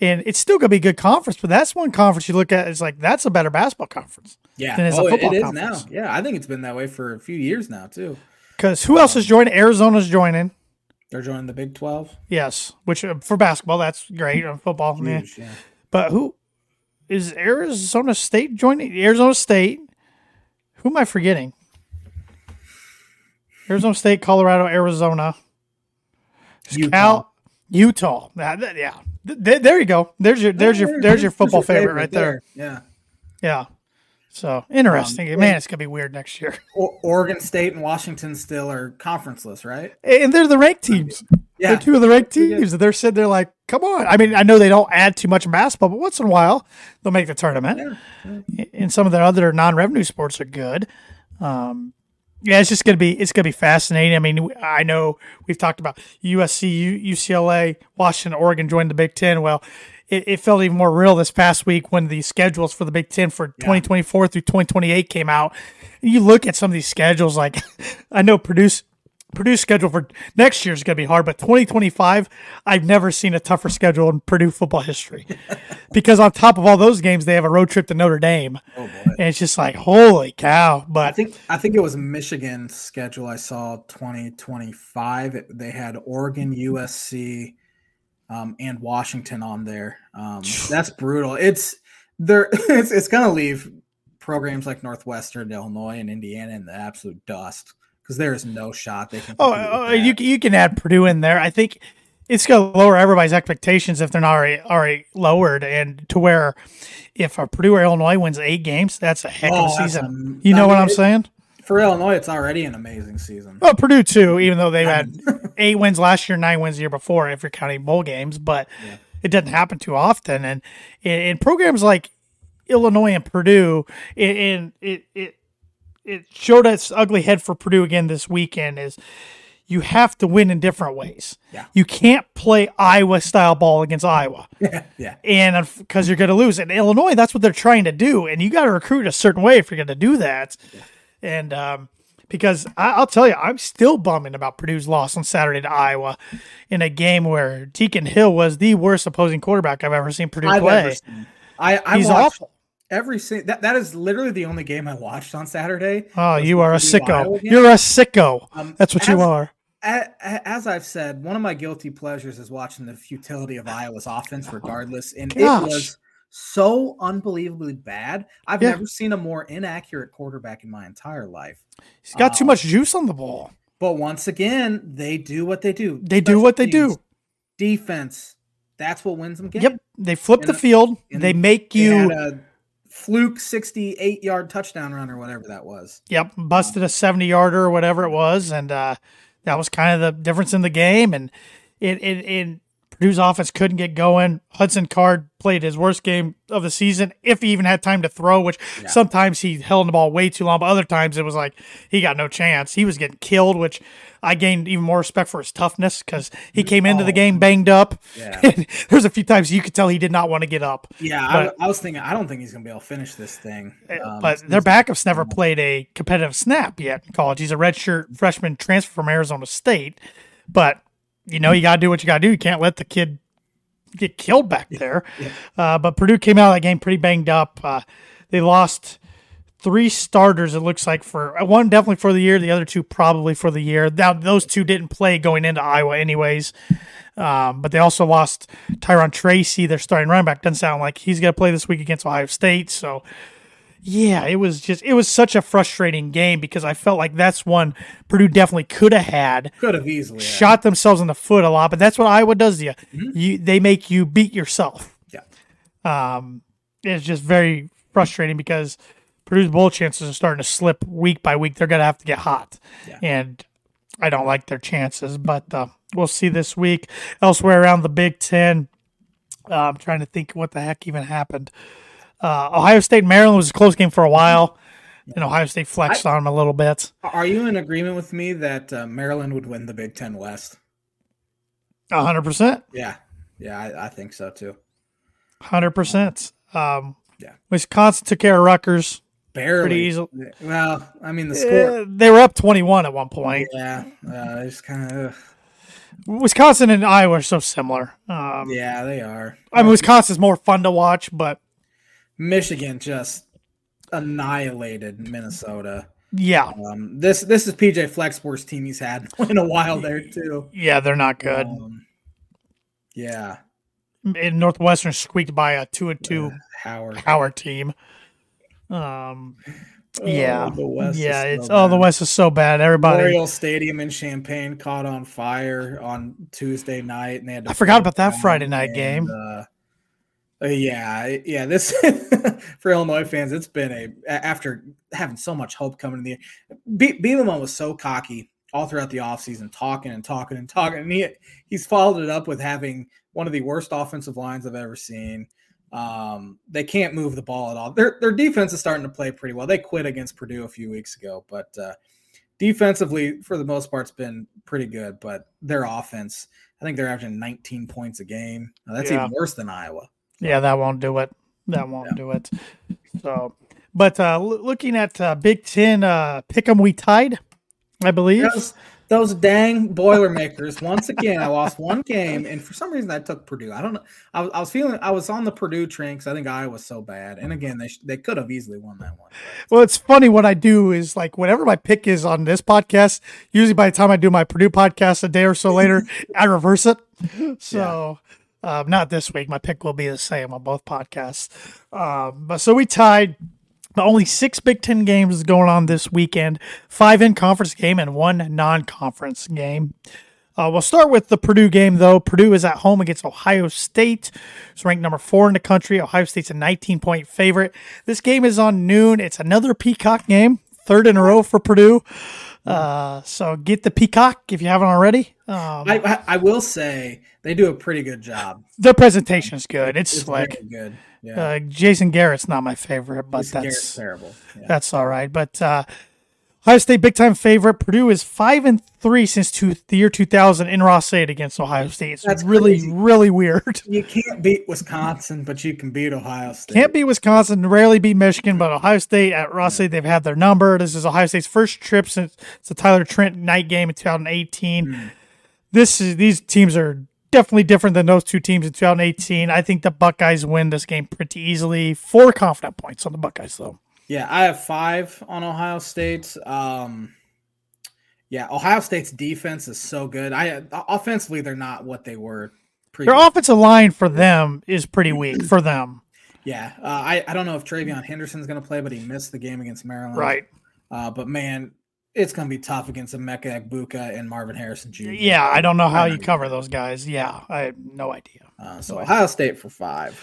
and it's still going to be a good conference. But that's one conference you look at. It's like that's a better basketball conference yeah, Than it's a oh, it- football it is conference. now. Yeah, I think it's been that way for a few years now too. because who else is joining? Arizona's joining. They're joining the Big Twelve. Yes, which uh, for basketball that's great. On football. Huge, yeah. But who is Arizona State joining? Arizona State. Who am I forgetting? Arizona State, Colorado, Arizona, Utah. Cal, Utah. Yeah, th- there you go. There's your there's your there's your football favorite right there. Yeah. Yeah. So interesting, Um, man. It's gonna be weird next year, Oregon State and Washington still are conferenceless, right? and they're the ranked teams. Yeah. They're two of the good. teams. They're sitting there like, come on. I mean, I know they don't add too much basketball, but once in a while they'll make the tournament. And some of their other non-revenue sports are good. Um, yeah, it's just gonna be it's gonna be fascinating. I mean, I know we've talked about USC, UCLA, Washington, Oregon joined the Big Ten. Well, it, it felt even more real this past week when the schedules for the Big Ten for 2024 through 2028 came out. You look at some of these schedules, like I know Purdue's Purdue's schedule for next year is going to be hard, but 2025, I've never seen a tougher schedule in Purdue football history. because on top of all those games, they have a road trip to Notre Dame, Oh boy. and it's just like holy cow! But I But think I think it was Michigan's schedule. I saw 2025. It- they had Oregon, USC, um, and Washington on there. Um, that's brutal. It's there. It's, it's gonna leave programs like Northwestern, Illinois, and Indiana in the absolute dust because there is no shot they can. Oh, oh that. you can- you can add Purdue in there. I think it's going to lower everybody's expectations if they're not already already lowered, and to where if a Purdue or Illinois wins eight games, that's a heck of Oh, a season. am- you I know what I'm it- saying? for Illinois, it's already an amazing season. Well, Purdue too, even though they've had eight wins last year, nine wins the year before, if you're counting bowl games, but Yeah. it doesn't happen too often. And in, programs like Illinois and Purdue, and it it it showed its ugly head for Purdue again this weekend. Is you have to win in different ways. Yeah. You can't play Iowa style ball against Iowa Yeah, yeah. and because you're going to lose. In Illinois, that's what they're trying to do, and you got to recruit a certain way if you're going to do that. And um, because I, I'll tell you, I'm still bumming about Purdue's loss on Saturday to Iowa in a game where Deacon Hill was the worst opposing quarterback I've ever seen Purdue I've play. seen. I, I He's watched awful. Every single. That, that is literally the only game I watched on Saturday. Oh, you are a sicko. You're a sicko. Um, That's what you are. As I've said, one of my guilty pleasures is watching the futility of Iowa's offense, regardless, and Gosh. it was so unbelievably bad. I've Yeah. never seen a more inaccurate quarterback in my entire life. He's got too um, much juice on the ball. But once again, they do what they do. They do what they teams, do. Defense. That's what wins them games. Yep. They flip the field. They make you. Fluke 68 yard touchdown run or whatever that was. Yep, busted a 70 yarder or whatever it was. And uh, that was kind of the difference in the game. And it, it, it Purdue's offense couldn't get going. Hudson Card played his worst game of the season, if he even had time to throw, which Yeah. sometimes he held the ball way too long, but other times it was like he got no chance. He was getting killed, which I gained even more respect for his toughness because he came into the Oh. game banged up. Yeah. There's a few times you could tell he did not want to get up. Yeah, But- I, I was thinking, I don't think he's going to be able to finish this thing. Um, but their backups never played a competitive snap yet in college. He's a redshirt freshman transfer from Arizona State, but you know you got to do what you got to do. You can't let the kid get killed back there. Uh, but Purdue came out of that game pretty banged up. Uh, they lost three starters. It looks like for uh, one definitely for the year, the other two probably for the year. Now those two didn't play going into Iowa anyways. Um, but they also lost Tyrone Tracy, their starting running back. Doesn't sound like he's going to play this week against Ohio State. So, yeah, it was just it was such a frustrating game because I felt like that's one Purdue definitely could have had could have easily had. shot themselves in the foot a lot. But that's what Iowa does to you. You they make you beat yourself. Yeah. Um, it's just very frustrating because Purdue's bowl chances are starting to slip week by week. They're going to have to get hot, Yeah. and I don't like their chances. But uh, we'll see this week. Elsewhere around the Big Ten, uh, I'm trying to think what the heck even happened. Uh, Ohio State and Maryland was a close game for a while, and Ohio State flexed on them a little bit. Are you in agreement with me that uh, Maryland would win the Big Ten West? hundred percent, Yeah, yeah, I, I think so too. hundred percent. Um, Yeah. Wisconsin took care of Rutgers. Barely. Pretty easily. Well, I mean the score. Eh, they were up twenty-one at one point. Yeah, uh, it's kind of. Wisconsin and Iowa are so similar. Um, Yeah, they are. I mean, Wisconsin's more fun to watch, but Michigan just annihilated Minnesota. yeah, Um, this this is PJ Fleck's worst team he's had in a while there too. yeah, they're not good. Um, yeah, And Northwestern squeaked by a two and two Howard. Howard team. Um, yeah, Oh, the West is yeah, so it's oh the. West is so bad. Everybody, Memorial Stadium in Champaign caught on fire on Tuesday night, and they had. To I forgot about that Friday night and, game. Uh, uh, yeah, yeah. This for Illinois fans, it's been a after having so much hope coming in the Be- Bielema was so cocky all throughout the offseason, talking and talking and talking, and he he's followed it up with having one of the worst offensive lines I've ever seen. Um, they can't move the ball at all. Their their defense is starting to play pretty well. They quit against Purdue a few weeks ago, but uh, defensively, for the most part, it's been pretty good. But their offense, I think they're averaging 19 points a game. Now, that's Yeah. even worse than Iowa. Yeah, that won't do it. That won't do it. So, but uh, loo- looking at uh, Big Ten, uh, pick 'em, we tied, I believe. Those, those dang Boilermakers. Once again, I lost one game, and for some reason, I took Purdue. I don't know. I was, I was feeling I was on the Purdue train because I think Iowa was so bad. And again, they sh- they could have easily won that one. Well, it's funny what I do is like whatever my pick is on this podcast, usually by the time I do my Purdue podcast a day or so later, I reverse it. So, um, not this week. My pick will be the same on both podcasts. Um, but so we tied. But only six Big Ten games is going on this weekend five in conference game and one non conference game. Uh, we'll start with the Purdue game, though. Purdue is at home against Ohio State. It's ranked number four in the country. Ohio State's a 19 point favorite. This game is on noon. It's another Peacock game, third in a row for Purdue. Uh, so get the Peacock if you haven't already. Um, I, I, will say they do a pretty good job. Their presentation is good. It's, It's slick. good. Yeah, Uh, Jason Garrett's not my favorite, but Jason Garrett's that's terrible. Yeah. that's all right. But uh, Ohio State big time favorite. Purdue is five and three since two, the year 2000 in Ross-Ade against Ohio State. It's That's really crazy. really weird. You can't beat Wisconsin, but you can beat Ohio State. Can't beat Wisconsin, rarely beat Michigan, but Ohio State at Ross-Ade they've had their number. This is Ohio State's first trip since the Tyler Trent night game in 2018. Mm. This is these teams are definitely different than those two teams in 2018. I think the Buckeyes win this game pretty easily. Four confident points on the Buckeyes though. Yeah, I have five on Ohio State. Um, yeah, Ohio State's defense is so good. I offensively, they're not what they were. Their offensive line for them is pretty weak for them. Yeah, uh, I I don't know if TreVeyon Henderson's going to play, but he missed the game against Maryland. Right. Uh, but man, it's going to be tough against Emeka Egbuka and Marvin Harrison Jr. Yeah, I don't know how you cover those guys. Yeah, I have no idea. Uh, so Ohio State for five.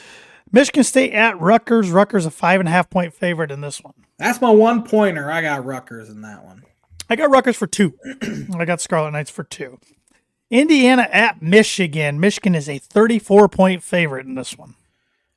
Michigan State at Rutgers. Rutgers a five and a half point favorite in this one. That's my one pointer. I got Rutgers in that one. I got Rutgers for two. I got Scarlet Knights for two. Indiana at Michigan. Michigan is a 34 point favorite in this one.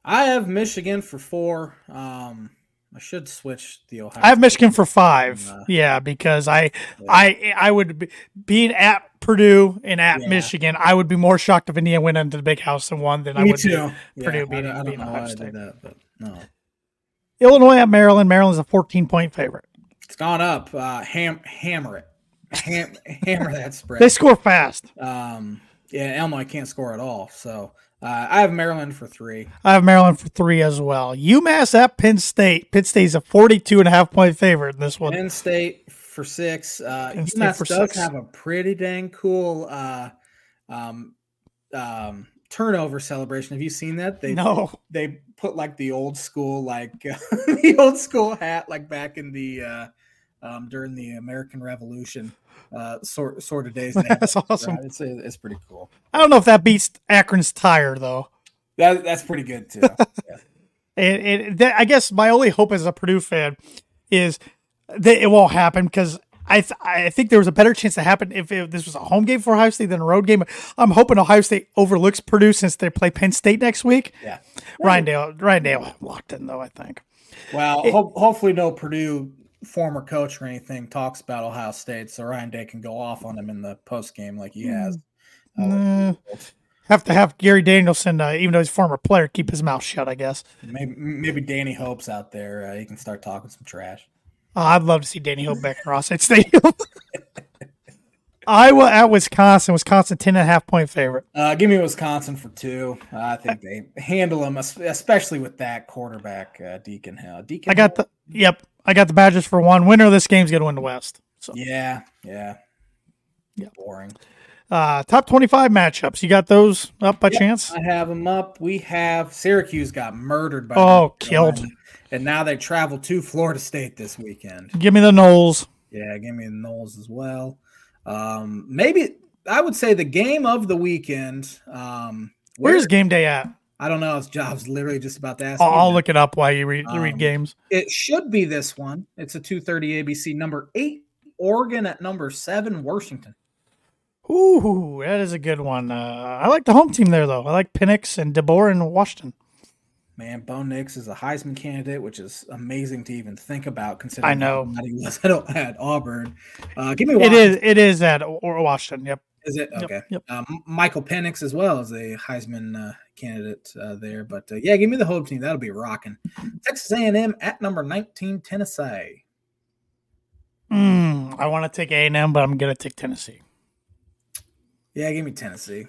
I have Michigan for four. Um, I should switch the Ohio. I have Michigan for five. Uh, Yeah, because I, I, I would be being at Purdue and at Yeah. Michigan. I would be more shocked if Indiana went into the big house and won than I Me would. be. Purdue Yeah, beating- I, don't- I beating know Ohio I State. that, but no, Illinois at Maryland. Maryland's a 14 point favorite. it's gone up. Uh, ham, hammer it, ham, hammer that spread. They score fast. Um, yeah, Illinois can't score at all. So uh, I have Maryland for three. I have Maryland for three as well. UMass at Penn State. Penn State's a 42 and a half point favorite in this one. Penn State for six. Uh, Penn State UMass for does six. have a pretty dang cool uh, um, um, turnover celebration. Have you seen that? They No. they put like the old school like the old school hat like back in the uh, um, during the American Revolution uh, sort sort of days. That's awesome. Right? It's it's pretty cool. I don't know if that beats Akron's tire, though. That that's pretty good too. Yeah. It, it, that, I guess my only hope as a Purdue fan is that it won't happen because I th- I think there was a better chance to happen if it, this was a home game for Ohio State than a road game. I'm hoping Ohio State overlooks Purdue since they play Penn State next week. yeah. Ryan Day, Ryan Day locked in though. I think. Well, ho- hopefully no Purdue former coach or anything talks about Ohio State, so Ryan Day can go off on him in the post game like he has. Uh, Mm, have to have Gary Danielson, uh, even though he's a former player, keep his mouth shut. I guess. maybe maybe Danny Hope's out there. Uh, he can start talking some trash. Oh, I'd love to see Danny Hope back in Ross State Stadium. Iowa at Wisconsin. Wisconsin ten and a half point favorite. Uh, give me Wisconsin for two. Uh, I think they handle them, especially with that quarterback, uh, Deacon Hill. Deacon I got Hill- the yep. I got the Badgers for one. Winner of this game's gonna win the West. So Yeah, yeah, Yeah. Boring. uh, top twenty five matchups. You got those up by chance? I have them up. We have Syracuse got murdered by. Oh, killed. Carolina, and now they travel to Florida State this weekend. Give me the Noles. Yeah, give me the Noles as well. Um, maybe I would say the game of the weekend. Um, Where's game day at? I don't know. I job's literally just about to ask. I'll, I'll look it up while you read you read Um, games. It should be this one. It's a two thirty ABC. Number eight, Oregon at number seven, Washington. Ooh, that is a good one. Uh, I like the home team there though. I like Penix and DeBoer and Washington. Man, Bo Nix is a Heisman candidate, which is amazing to even think about. Considering I know. he was at, at Auburn. Uh, give me It Washington. is it is at or Washington. Yep. Is it okay? yep. Um, Michael Penix as well as a Heisman uh, candidate uh, there, but uh, yeah, give me the home team. That'll be rocking. Texas A&M at number nineteen, Tennessee. Mm, I want to take A and M, but I'm gonna take Tennessee. Yeah, give me Tennessee.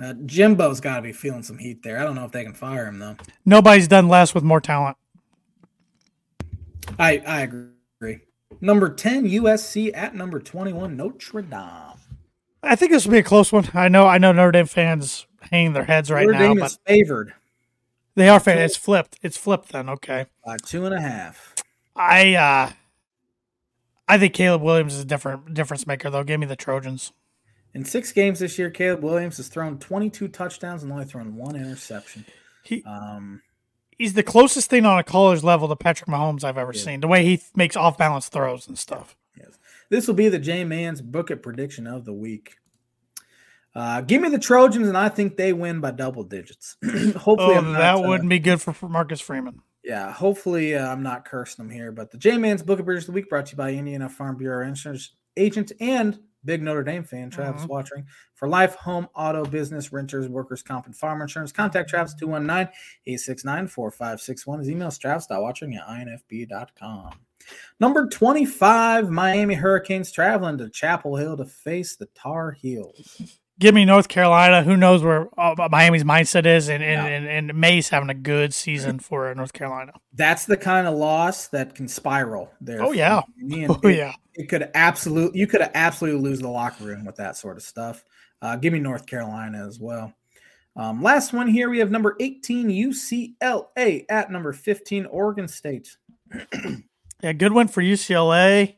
Uh, Jimbo's got to be feeling some heat there. I don't know if they can fire him though. Nobody's done less with more talent. I I agree. Number ten, USC at number twenty-one, Notre Dame. I think this will be a close one. I know I know Notre Dame fans hanging their heads right Notre now, Dame but is favored they are favored. It's flipped. It's flipped then. Okay. by two and a half. I uh I think Caleb Williams is a different difference maker though. Give me the Trojans. In six games this year, Caleb Williams has thrown 22 touchdowns and only thrown one interception. He Um, he's the closest thing on a college level to Patrick Mahomes I've ever Yeah. seen. The way he makes off balance throws and stuff. This will be the J Man's book it prediction of the week. Uh, give me the Trojans, and I think they win by double digits. hopefully, Oh, not, that uh, wouldn't be good for, Marcus Freeman. Yeah, hopefully uh, I'm not cursing them here. But the J Man's Book of of the Week brought to you by Indiana Farm Bureau Insurance Agent and big Notre Dame fan, Travis Mhm. Wottring. For life, home, auto, business, renters, workers, comp, and farm insurance, contact Travis 219 869 4561. His email is travis.wottring at infb.com. Number 25, Miami Hurricanes traveling to Chapel Hill to face the Tar Heels. Give me North Carolina. Who knows where uh, Miami's mindset is, and and, Yeah. and and Maye's having a good season for uh, North Carolina. That's the kind of loss that can spiral there. Oh, yeah. Oh it- yeah, it could absolutely you could absolutely lose the locker room with that sort of stuff. Uh, give me North Carolina as well. Um, last one here we have number 18 UCLA at number 15 Oregon State. yeah, good win for UCLA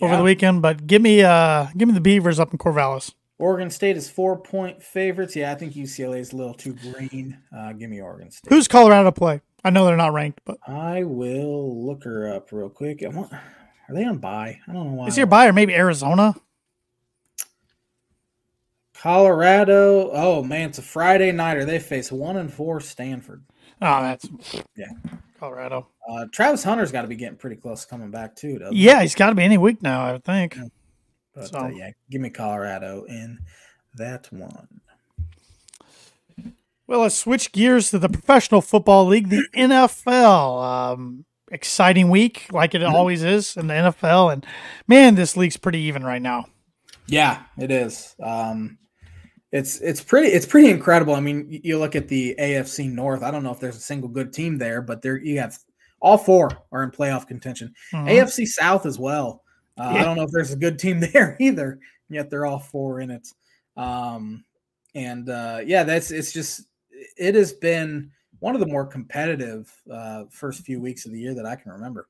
over Yeah. the weekend. But give me uh give me the Beavers up in Corvallis. Oregon State is four point favorites. Yeah, I think UCLA is a little too green. Uh, give me Oregon State. Who's Colorado play? I know they're not ranked, but I will look her up real quick. I want, are they on bye? I don't know why. is here by or maybe Arizona? Colorado. Oh man, it's a Friday nighter. They face one and four Stanford. Oh, that's Yeah. Colorado. Uh, Travis Hunter's got to be getting pretty close coming back too. doesn't? Yeah, he's got to be any week now. I would think. But So- uh, yeah, give me Colorado in that one. Well, let's switch gears to the professional football league, the NFL. Um, exciting week, like it always is in the NFL. And man, this league's pretty even right now. Yeah, it is. Um, it's it's pretty it's pretty incredible. I mean, you look at the AFC North. I don't know if there's a single good team there, but there you have all four are in playoff contention. Mhm. AFC South as well. Uh, I don't know if there's a good team there either. Yet they're all four in it. Um, and uh, yeah, that's it's just it has been one of the more competitive uh, first few weeks of the year that I can remember.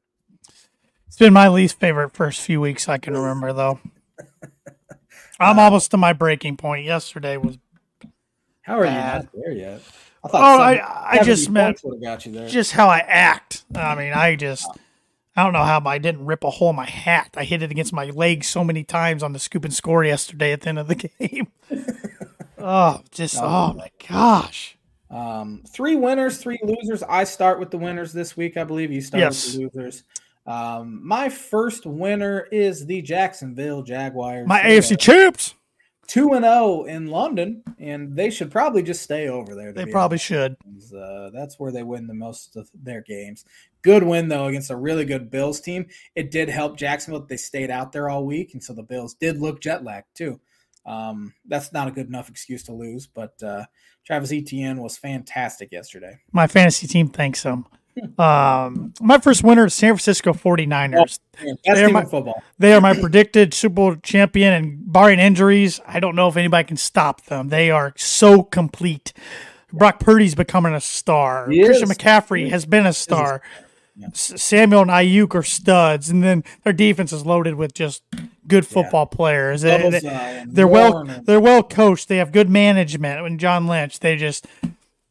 It's been my least favorite first few weeks I can remember, though. I'm almost to my breaking point. Yesterday was How are Bad. you not there yet? I thought oh, I, I just 70 meant points would have got you there. just how I act. I mean, I just I don't know how I didn't rip a hole in my hat. I hit it against my leg so many times on the scoop and score yesterday at the end of the game. oh, just oh my gosh. Um, three winners, three losers. I start with the winners this week. I believe you start Yes. with the losers. Um, my first winner is the Jacksonville Jaguars. My AFC champs. two and zero in London, and they should probably just stay over there. They probably honest. should. Uh, that's where they win the most of their games. Good win though against a really good Bills team. It did help Jacksonville that they stayed out there all week, and so the Bills did look jet lagged too. Um, that's not a good enough excuse to lose, but uh, Travis Etienne was fantastic yesterday. My fantasy team thanks them. Um, my first winner is San Francisco 49ers. Best They're my- football. They are my predicted Super Bowl champion, and barring injuries, I don't know if anybody can stop them. They are so complete. Brock Purdy's becoming a star. He Christian is. McCaffrey has been a star. Yeah. Samuel and Aiyuk are studs, and then their defense is loaded with just good football players. They- they- uh, they're well they're well coached. They have good management. And John Lynch, they just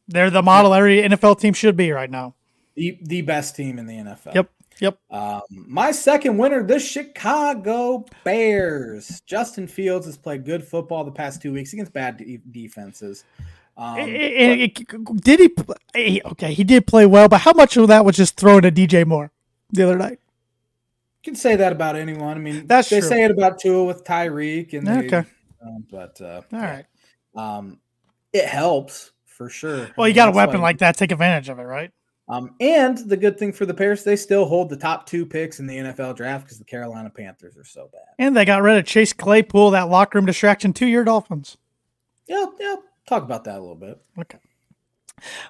they're the model every NFL team should be right now. The, the best team in the NFL. Yep, yep. Um, my second winner, the Chicago Bears. Justin Fields has played good football the past two weeks against bad de- defenses. Um, And- and it- did he? pl- eh, Okay, he did play well, but how much of that was just thrown to DJ Moore the other night? You can say that about anyone. I mean, That's they true. say it about Tua with Tyreek, and they, Okay. um, but uh, All right. um, it helps for sure. Well, you got a weapon why- like that. Take advantage of it, right? Um, and the good thing for the Bears, they still hold the top two picks in the NFL draft because the Carolina Panthers are so bad. And they got rid of Chase Claypool, that locker room distraction, to your Dolphins. Yeah, yeah. Talk about that a little bit. Okay.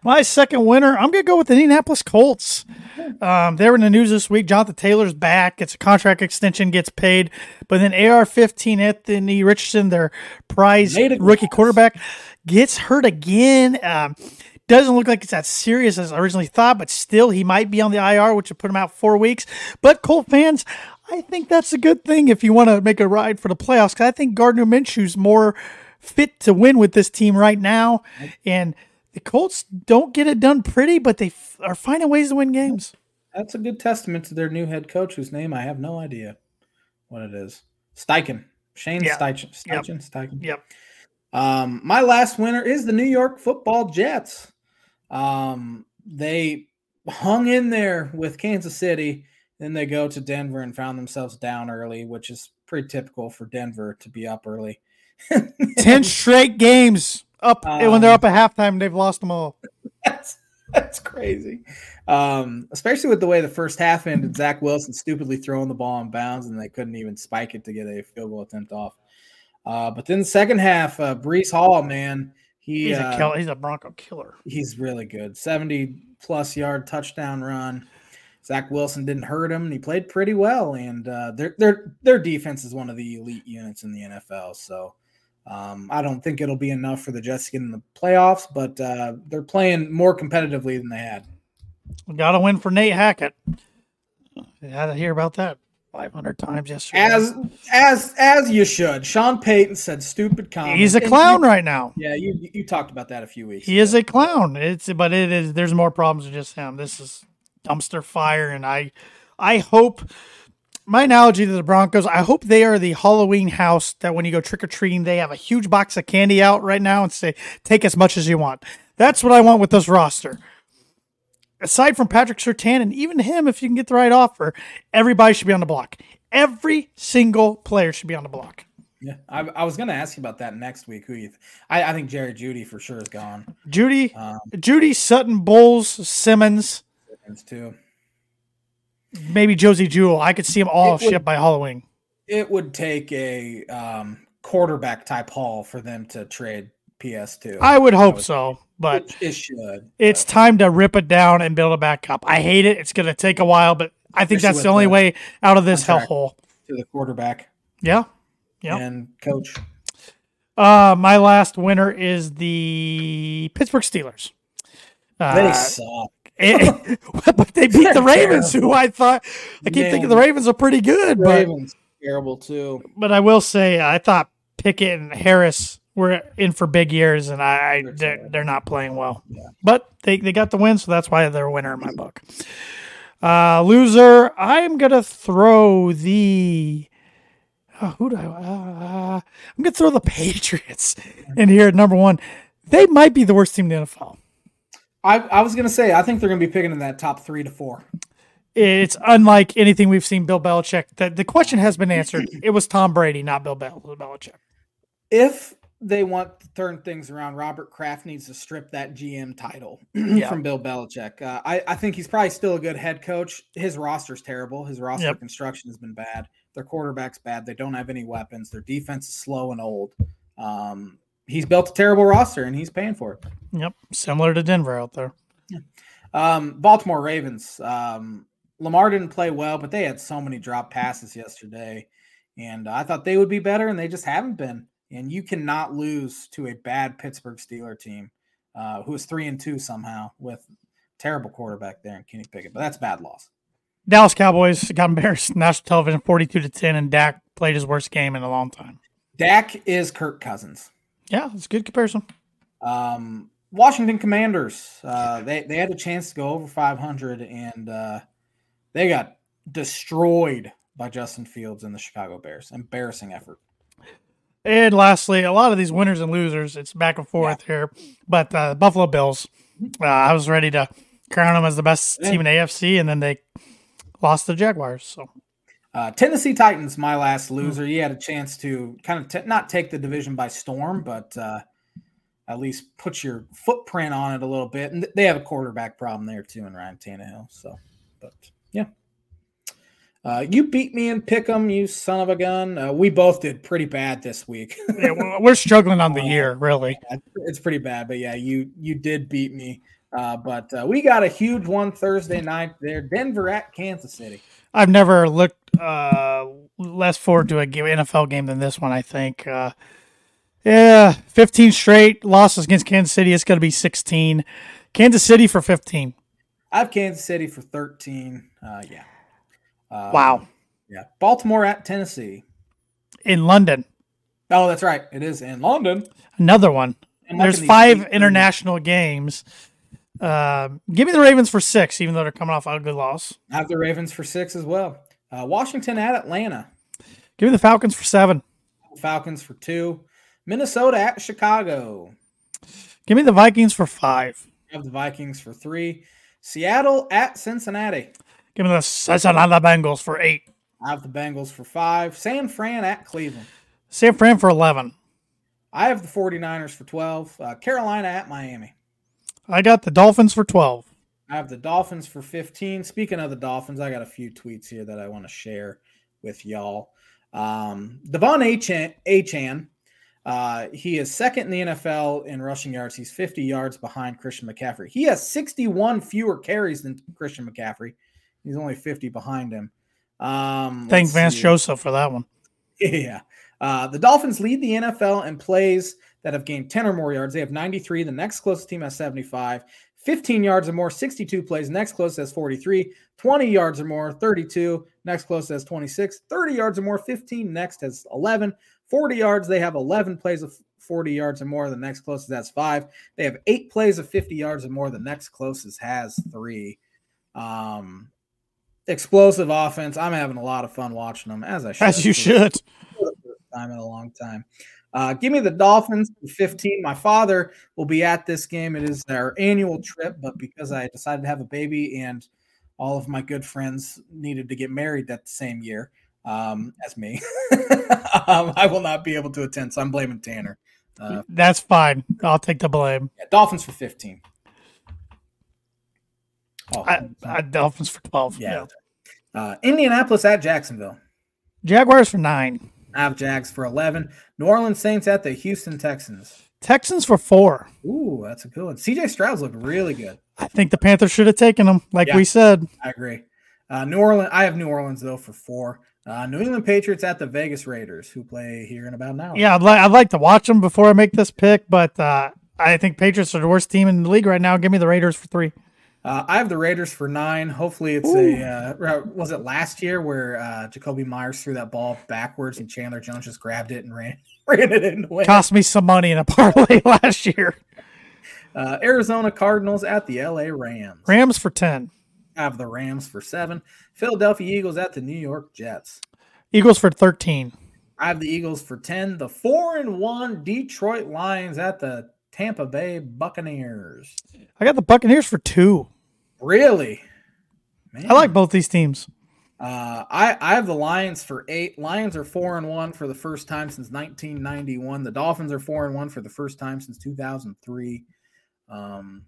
My second winner, I'm going to go with the Indianapolis Colts. Um, they were in the news this week. Jonathan Taylor's back. It's a contract extension, gets paid. But then AR 15, Anthony Richardson, their prize rookie quarterback, gets hurt again. Um, It doesn't look like it's as serious as I originally thought, but still, he might be on the IR, which would put him out four weeks. But Colt fans, I think that's a good thing if you want to make a ride for the playoffs. Because I think Gardner Minshew's more fit to win with this team right now, and the Colts don't get it done pretty, but they f- are finding ways to win games. That's a good testament to their new head coach, whose name I have no idea what it is. Steichen. Shane Yeah. Steichen. Yep. Steichen. Steichen. Yep. Um, my last winner is the New York Football Jets. Um, they hung in there with Kansas City, then they go to Denver and found themselves down early, which is pretty typical for Denver to be up early. 10 straight games up and when they're up at halftime. They've lost them all. that's that's crazy. Um, especially with the way the first half ended, Zach Wilson stupidly throwing the ball in bounds, and they couldn't even spike it to get a field goal attempt off. Uh, but then the second half, uh, Breece Hall, man, he He's uh, a kill. He's a Bronco killer. he's really good. 70 plus yard touchdown run. Zach Wilson didn't hurt him, and he played pretty well. And uh, their their their defense is one of the elite units in the NFL. So um, I don't think it'll be enough for the Jets to get in the playoffs, but uh, they're playing more competitively than they had. We Got to win for Nate Hackett. Had to hear about that 500 times yesterday. As as as you should. Sean Payton said stupid comments. He's a clown you- right now. yeah, you you talked about that a few weeks. He is a clown. It's but it is there's more problems than just him. This is dumpster fire and I I hope my analogy to the Broncos, I hope they are the Halloween house that when you go trick or treating, they have a huge box of candy out right now and say, take as much as you want. That's what I want with this roster. Aside from Patrick Surtain and even him, if you can get the right offer, everybody should be on the block. Every single player should be on the block. Yeah, I, I was going to ask you about that next week. Who you? Th- I, I think Jerry Jeudy for sure is gone. Jeudy, Um, Jeudy, Sutton, Bowles, Simmons, Simmons, too. maybe Josey Jewell. I could see them all shipped by Halloween. It would take a um, quarterback type haul for them to trade PS2. I would hope so, but it, it should. it's time to rip it down and build it back up. I hate it. It's going to take a while, but I think Especially that's the only the way out of this hellhole. to the quarterback Yeah. Yep. and coach. Uh, my last winner is the Pittsburgh Steelers. They Uh, suck. it- but they beat the Ravens, who I thought I keep Man. thinking the Ravens are pretty good, but Ravens terrible too. but I will say I thought Pickett and Harris were in for big years, and I, I They're they're, not playing well. Yeah. But they, they got the win, so that's why they're a winner in my book. Uh, loser, I'm gonna throw the. Oh, who do I? Uh, I'm gonna throw the Patriots in here at number one. They might be the worst team in the NFL. I, I was gonna say I think they're gonna be picking in that top three to four. It's unlike anything we've seen Bill Belichick. The, the question has been answered. It was Tom Brady, not Bill Bel- Belichick. If they want to turn things around, Robert Kraft needs to strip that GM title Yeah. from Bill Belichick. Uh, I, I think he's probably still a good head coach. His roster's terrible. His roster Yep. construction has been bad. Their quarterback's bad. They don't have any weapons. Their defense is slow and old. Um, he's built a terrible roster and he's paying for it. Yep, similar to Denver out there. Um, Baltimore Ravens. Um, Lamar didn't play well, but they had so many drop passes yesterday, and I thought they would be better, and they just haven't been. And you cannot lose to a bad Pittsburgh Steeler team, uh, who is three and two somehow with terrible quarterback there in Kenny Pickett. But that's a bad loss. Dallas Cowboys got embarrassed national television 42 to 10 and Dak played his worst game in a long time. Dak is Kirk Cousins. Yeah, it's a good comparison. Um, Washington Commanders. Uh, they they had a chance to go over 500, and uh, they got destroyed by Justin Fields and the Chicago Bears. Embarrassing effort. And lastly, a lot of these winners and losers, it's back and forth here. But uh, Buffalo Bills, uh, I was ready to crown them as the best team in AFC, and then they lost the Jaguars. So Uh, Tennessee Titans, my last loser. You had a chance to kind of t- not take the division by storm, but uh, at least put your footprint on it a little bit. And th- they have a quarterback problem there too in Ryan Tannehill. So, but yeah. Uh, you beat me in Pick'em, you son of a gun. Uh, we both did pretty bad this week. yeah, we're- struggling on the year, really. it's pretty bad, but yeah, you you did beat me. Uh, but uh, we got a huge one Thursday night there, Denver at Kansas City. I've never looked uh, less forward to a game, NFL game than this one. I think uh, Yeah, 15 straight losses against Kansas City. It's going to be 16. Kansas City for 15. I have Kansas City for 13. Uh, yeah. Um, Wow. Yeah. Baltimore at Tennessee. In London, Oh, that's right. It is in London. another one. I'm There's liking these five deep- international games. Um, give me the Ravens for six, even though they're coming off a good loss. I have the Ravens for six as well. Uh, Washington at Atlanta. Give me the Falcons for seven. Falcons for two. Minnesota at Chicago. Give me the Vikings for five. I have the Vikings for three. Seattle at Cincinnati. Give me the Cincinnati Bengals for eight. I have the Bengals for five. San Fran at Cleveland. San Fran for 11. I have the 49ers for 12. Uh, Carolina at Miami. I got the Dolphins for 12. I have the Dolphins for 15. Speaking of the Dolphins, I got a few tweets here that I want to share with y'all. Um, De'Von Achane, Achane uh, he is second in the NFL in rushing yards. He's 50 yards behind Christian McCaffrey. He has 61 fewer carries than Christian McCaffrey. He's only 50 behind him. Um, Thank Vance see. Joseph for that one. Yeah. Uh, the Dolphins lead the NFL in plays that have gained 10 or more yards. They have 93. The next closest team has 75. 15 yards or more, 62 plays. Next closest has 43. 20 yards or more, 32. Next closest has 26. 30 yards or more, 15. Next has 11. 40 yards, they have 11 plays of 40 yards or more. The next closest has five. They have eight plays of 50 yards or more. The next closest has three. Um, explosive offense. I'm having a lot of fun watching them, as I should. As you for the should. time in a long time. Uh, give me the Dolphins for 15. My father will be at this game. It is our annual trip, but because I decided to have a baby and all of my good friends needed to get married that same year um, as me, um, I will not be able to attend. So I'm blaming Tanner. Uh, That's fine. I'll take the blame. yeah, Dolphins for 15. Oh, I, I Dolphins for 12. yeah. Uh, Indianapolis at Jacksonville. Jaguars for nine. I have Jags for 11. New Orleans Saints at the Houston Texans. Texans for four. Ooh, that's a good one. CJ Stroud's looked really good. I think the Panthers should have taken them, like Yeah. we said. I agree. Uh, New Orleans, I have New Orleans though for four. Uh, New England Patriots at the Vegas Raiders, who play here in about an hour. Yeah, I'd, li- I'd like to watch them before I make this pick, but uh, I think Patriots are the worst team in the league right now. Give me the Raiders for three. Uh, I have the Raiders for nine. Hopefully, it's a uh, was it last year where uh, Jakobi Meyers threw that ball backwards and Chandler Jones just grabbed it and ran ran it in the way. Cost me some money in a parlay last year. Uh, Arizona Cardinals at the LA Rams. Rams for 10. I have the Rams for seven. Philadelphia Eagles at the New York Jets. Eagles for 13. I have the Eagles for 10. The 4 and 1 Detroit Lions at the Tampa Bay Buccaneers. I got the Buccaneers for two. Really? Man. I like both these teams. Uh, I, I have the Lions for 8. Lions are 4 and 1 for the first time since 1991. The Dolphins are 4 and 1 for the first time since 2003. Um,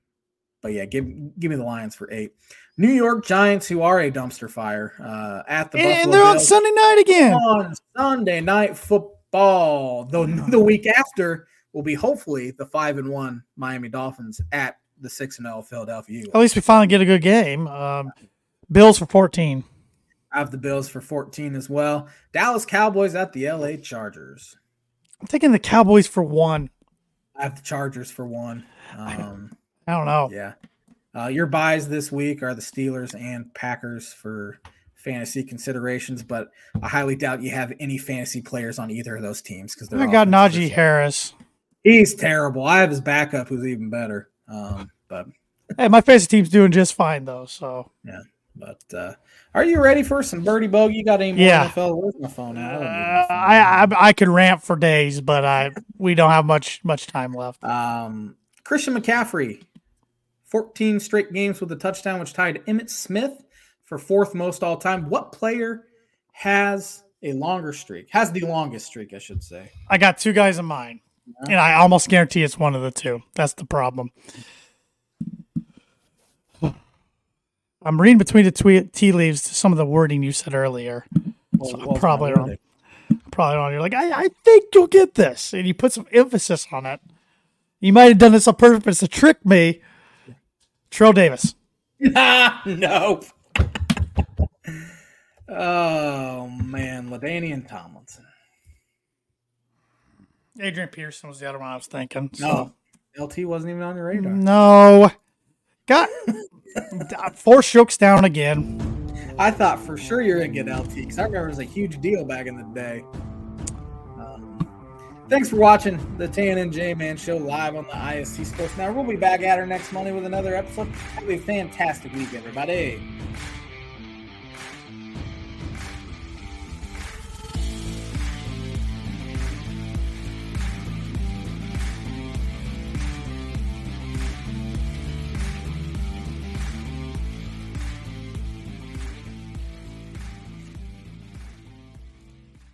but yeah, give give me the Lions for 8. New York Giants who are a dumpster fire uh, at the And Buffalo they're on Sunday night again. on Sunday night football. The, the week after will be hopefully the five and one Miami Dolphins at the six and zero Philadelphia Eagles. At least we finally get a good game. Um, Bills for 14. I have the Bills for fourteen as well. Dallas Cowboys at the LA Chargers. I'm taking the Cowboys for one. I have the Chargers for one. Um, I don't know. yeah. Uh, your buys this week are the Steelers and Packers for fantasy considerations, but I highly doubt you have any fantasy players on either of those teams because they're. I got Najee Harris. He's terrible. I have his backup, who's even better. Um, but Hey, my fantasy team's doing just fine though. So yeah. but uh, are you ready for some birdie bogey? You got any more Yeah. NFL? Where's my phone at? Uh, don't need my phone. I, I I could rant for days, but I we don't have much much time left. Um, Christian McCaffrey, 14 straight games with a touchdown, which tied Emmitt Smith for fourth most all time. What player has a longer streak? Has the longest streak, I should say. I got two guys in mind, and I almost guarantee it's one of the two. That's the problem. I'm reading between the tweet, tea leaves to some of the wording you said earlier. Well, So well, probably it's not wrong. worth Probably on. You're like, I, I think you'll get this, and you put some emphasis on it. You might have done this on purpose to trick me. Trill Davis. it. no. oh man, LaDainian Tomlinson. Adrian Peterson was the other one I was thinking. So. No, LT wasn't even on the radar. No, got four strokes down again. I thought for sure you're gonna get LT because I remember it was a huge deal back in the day. Um, thanks for watching the Tan and J Man Show live on the ISC Sports Now We'll be back at her next Monday with another episode. Have a fantastic week, everybody.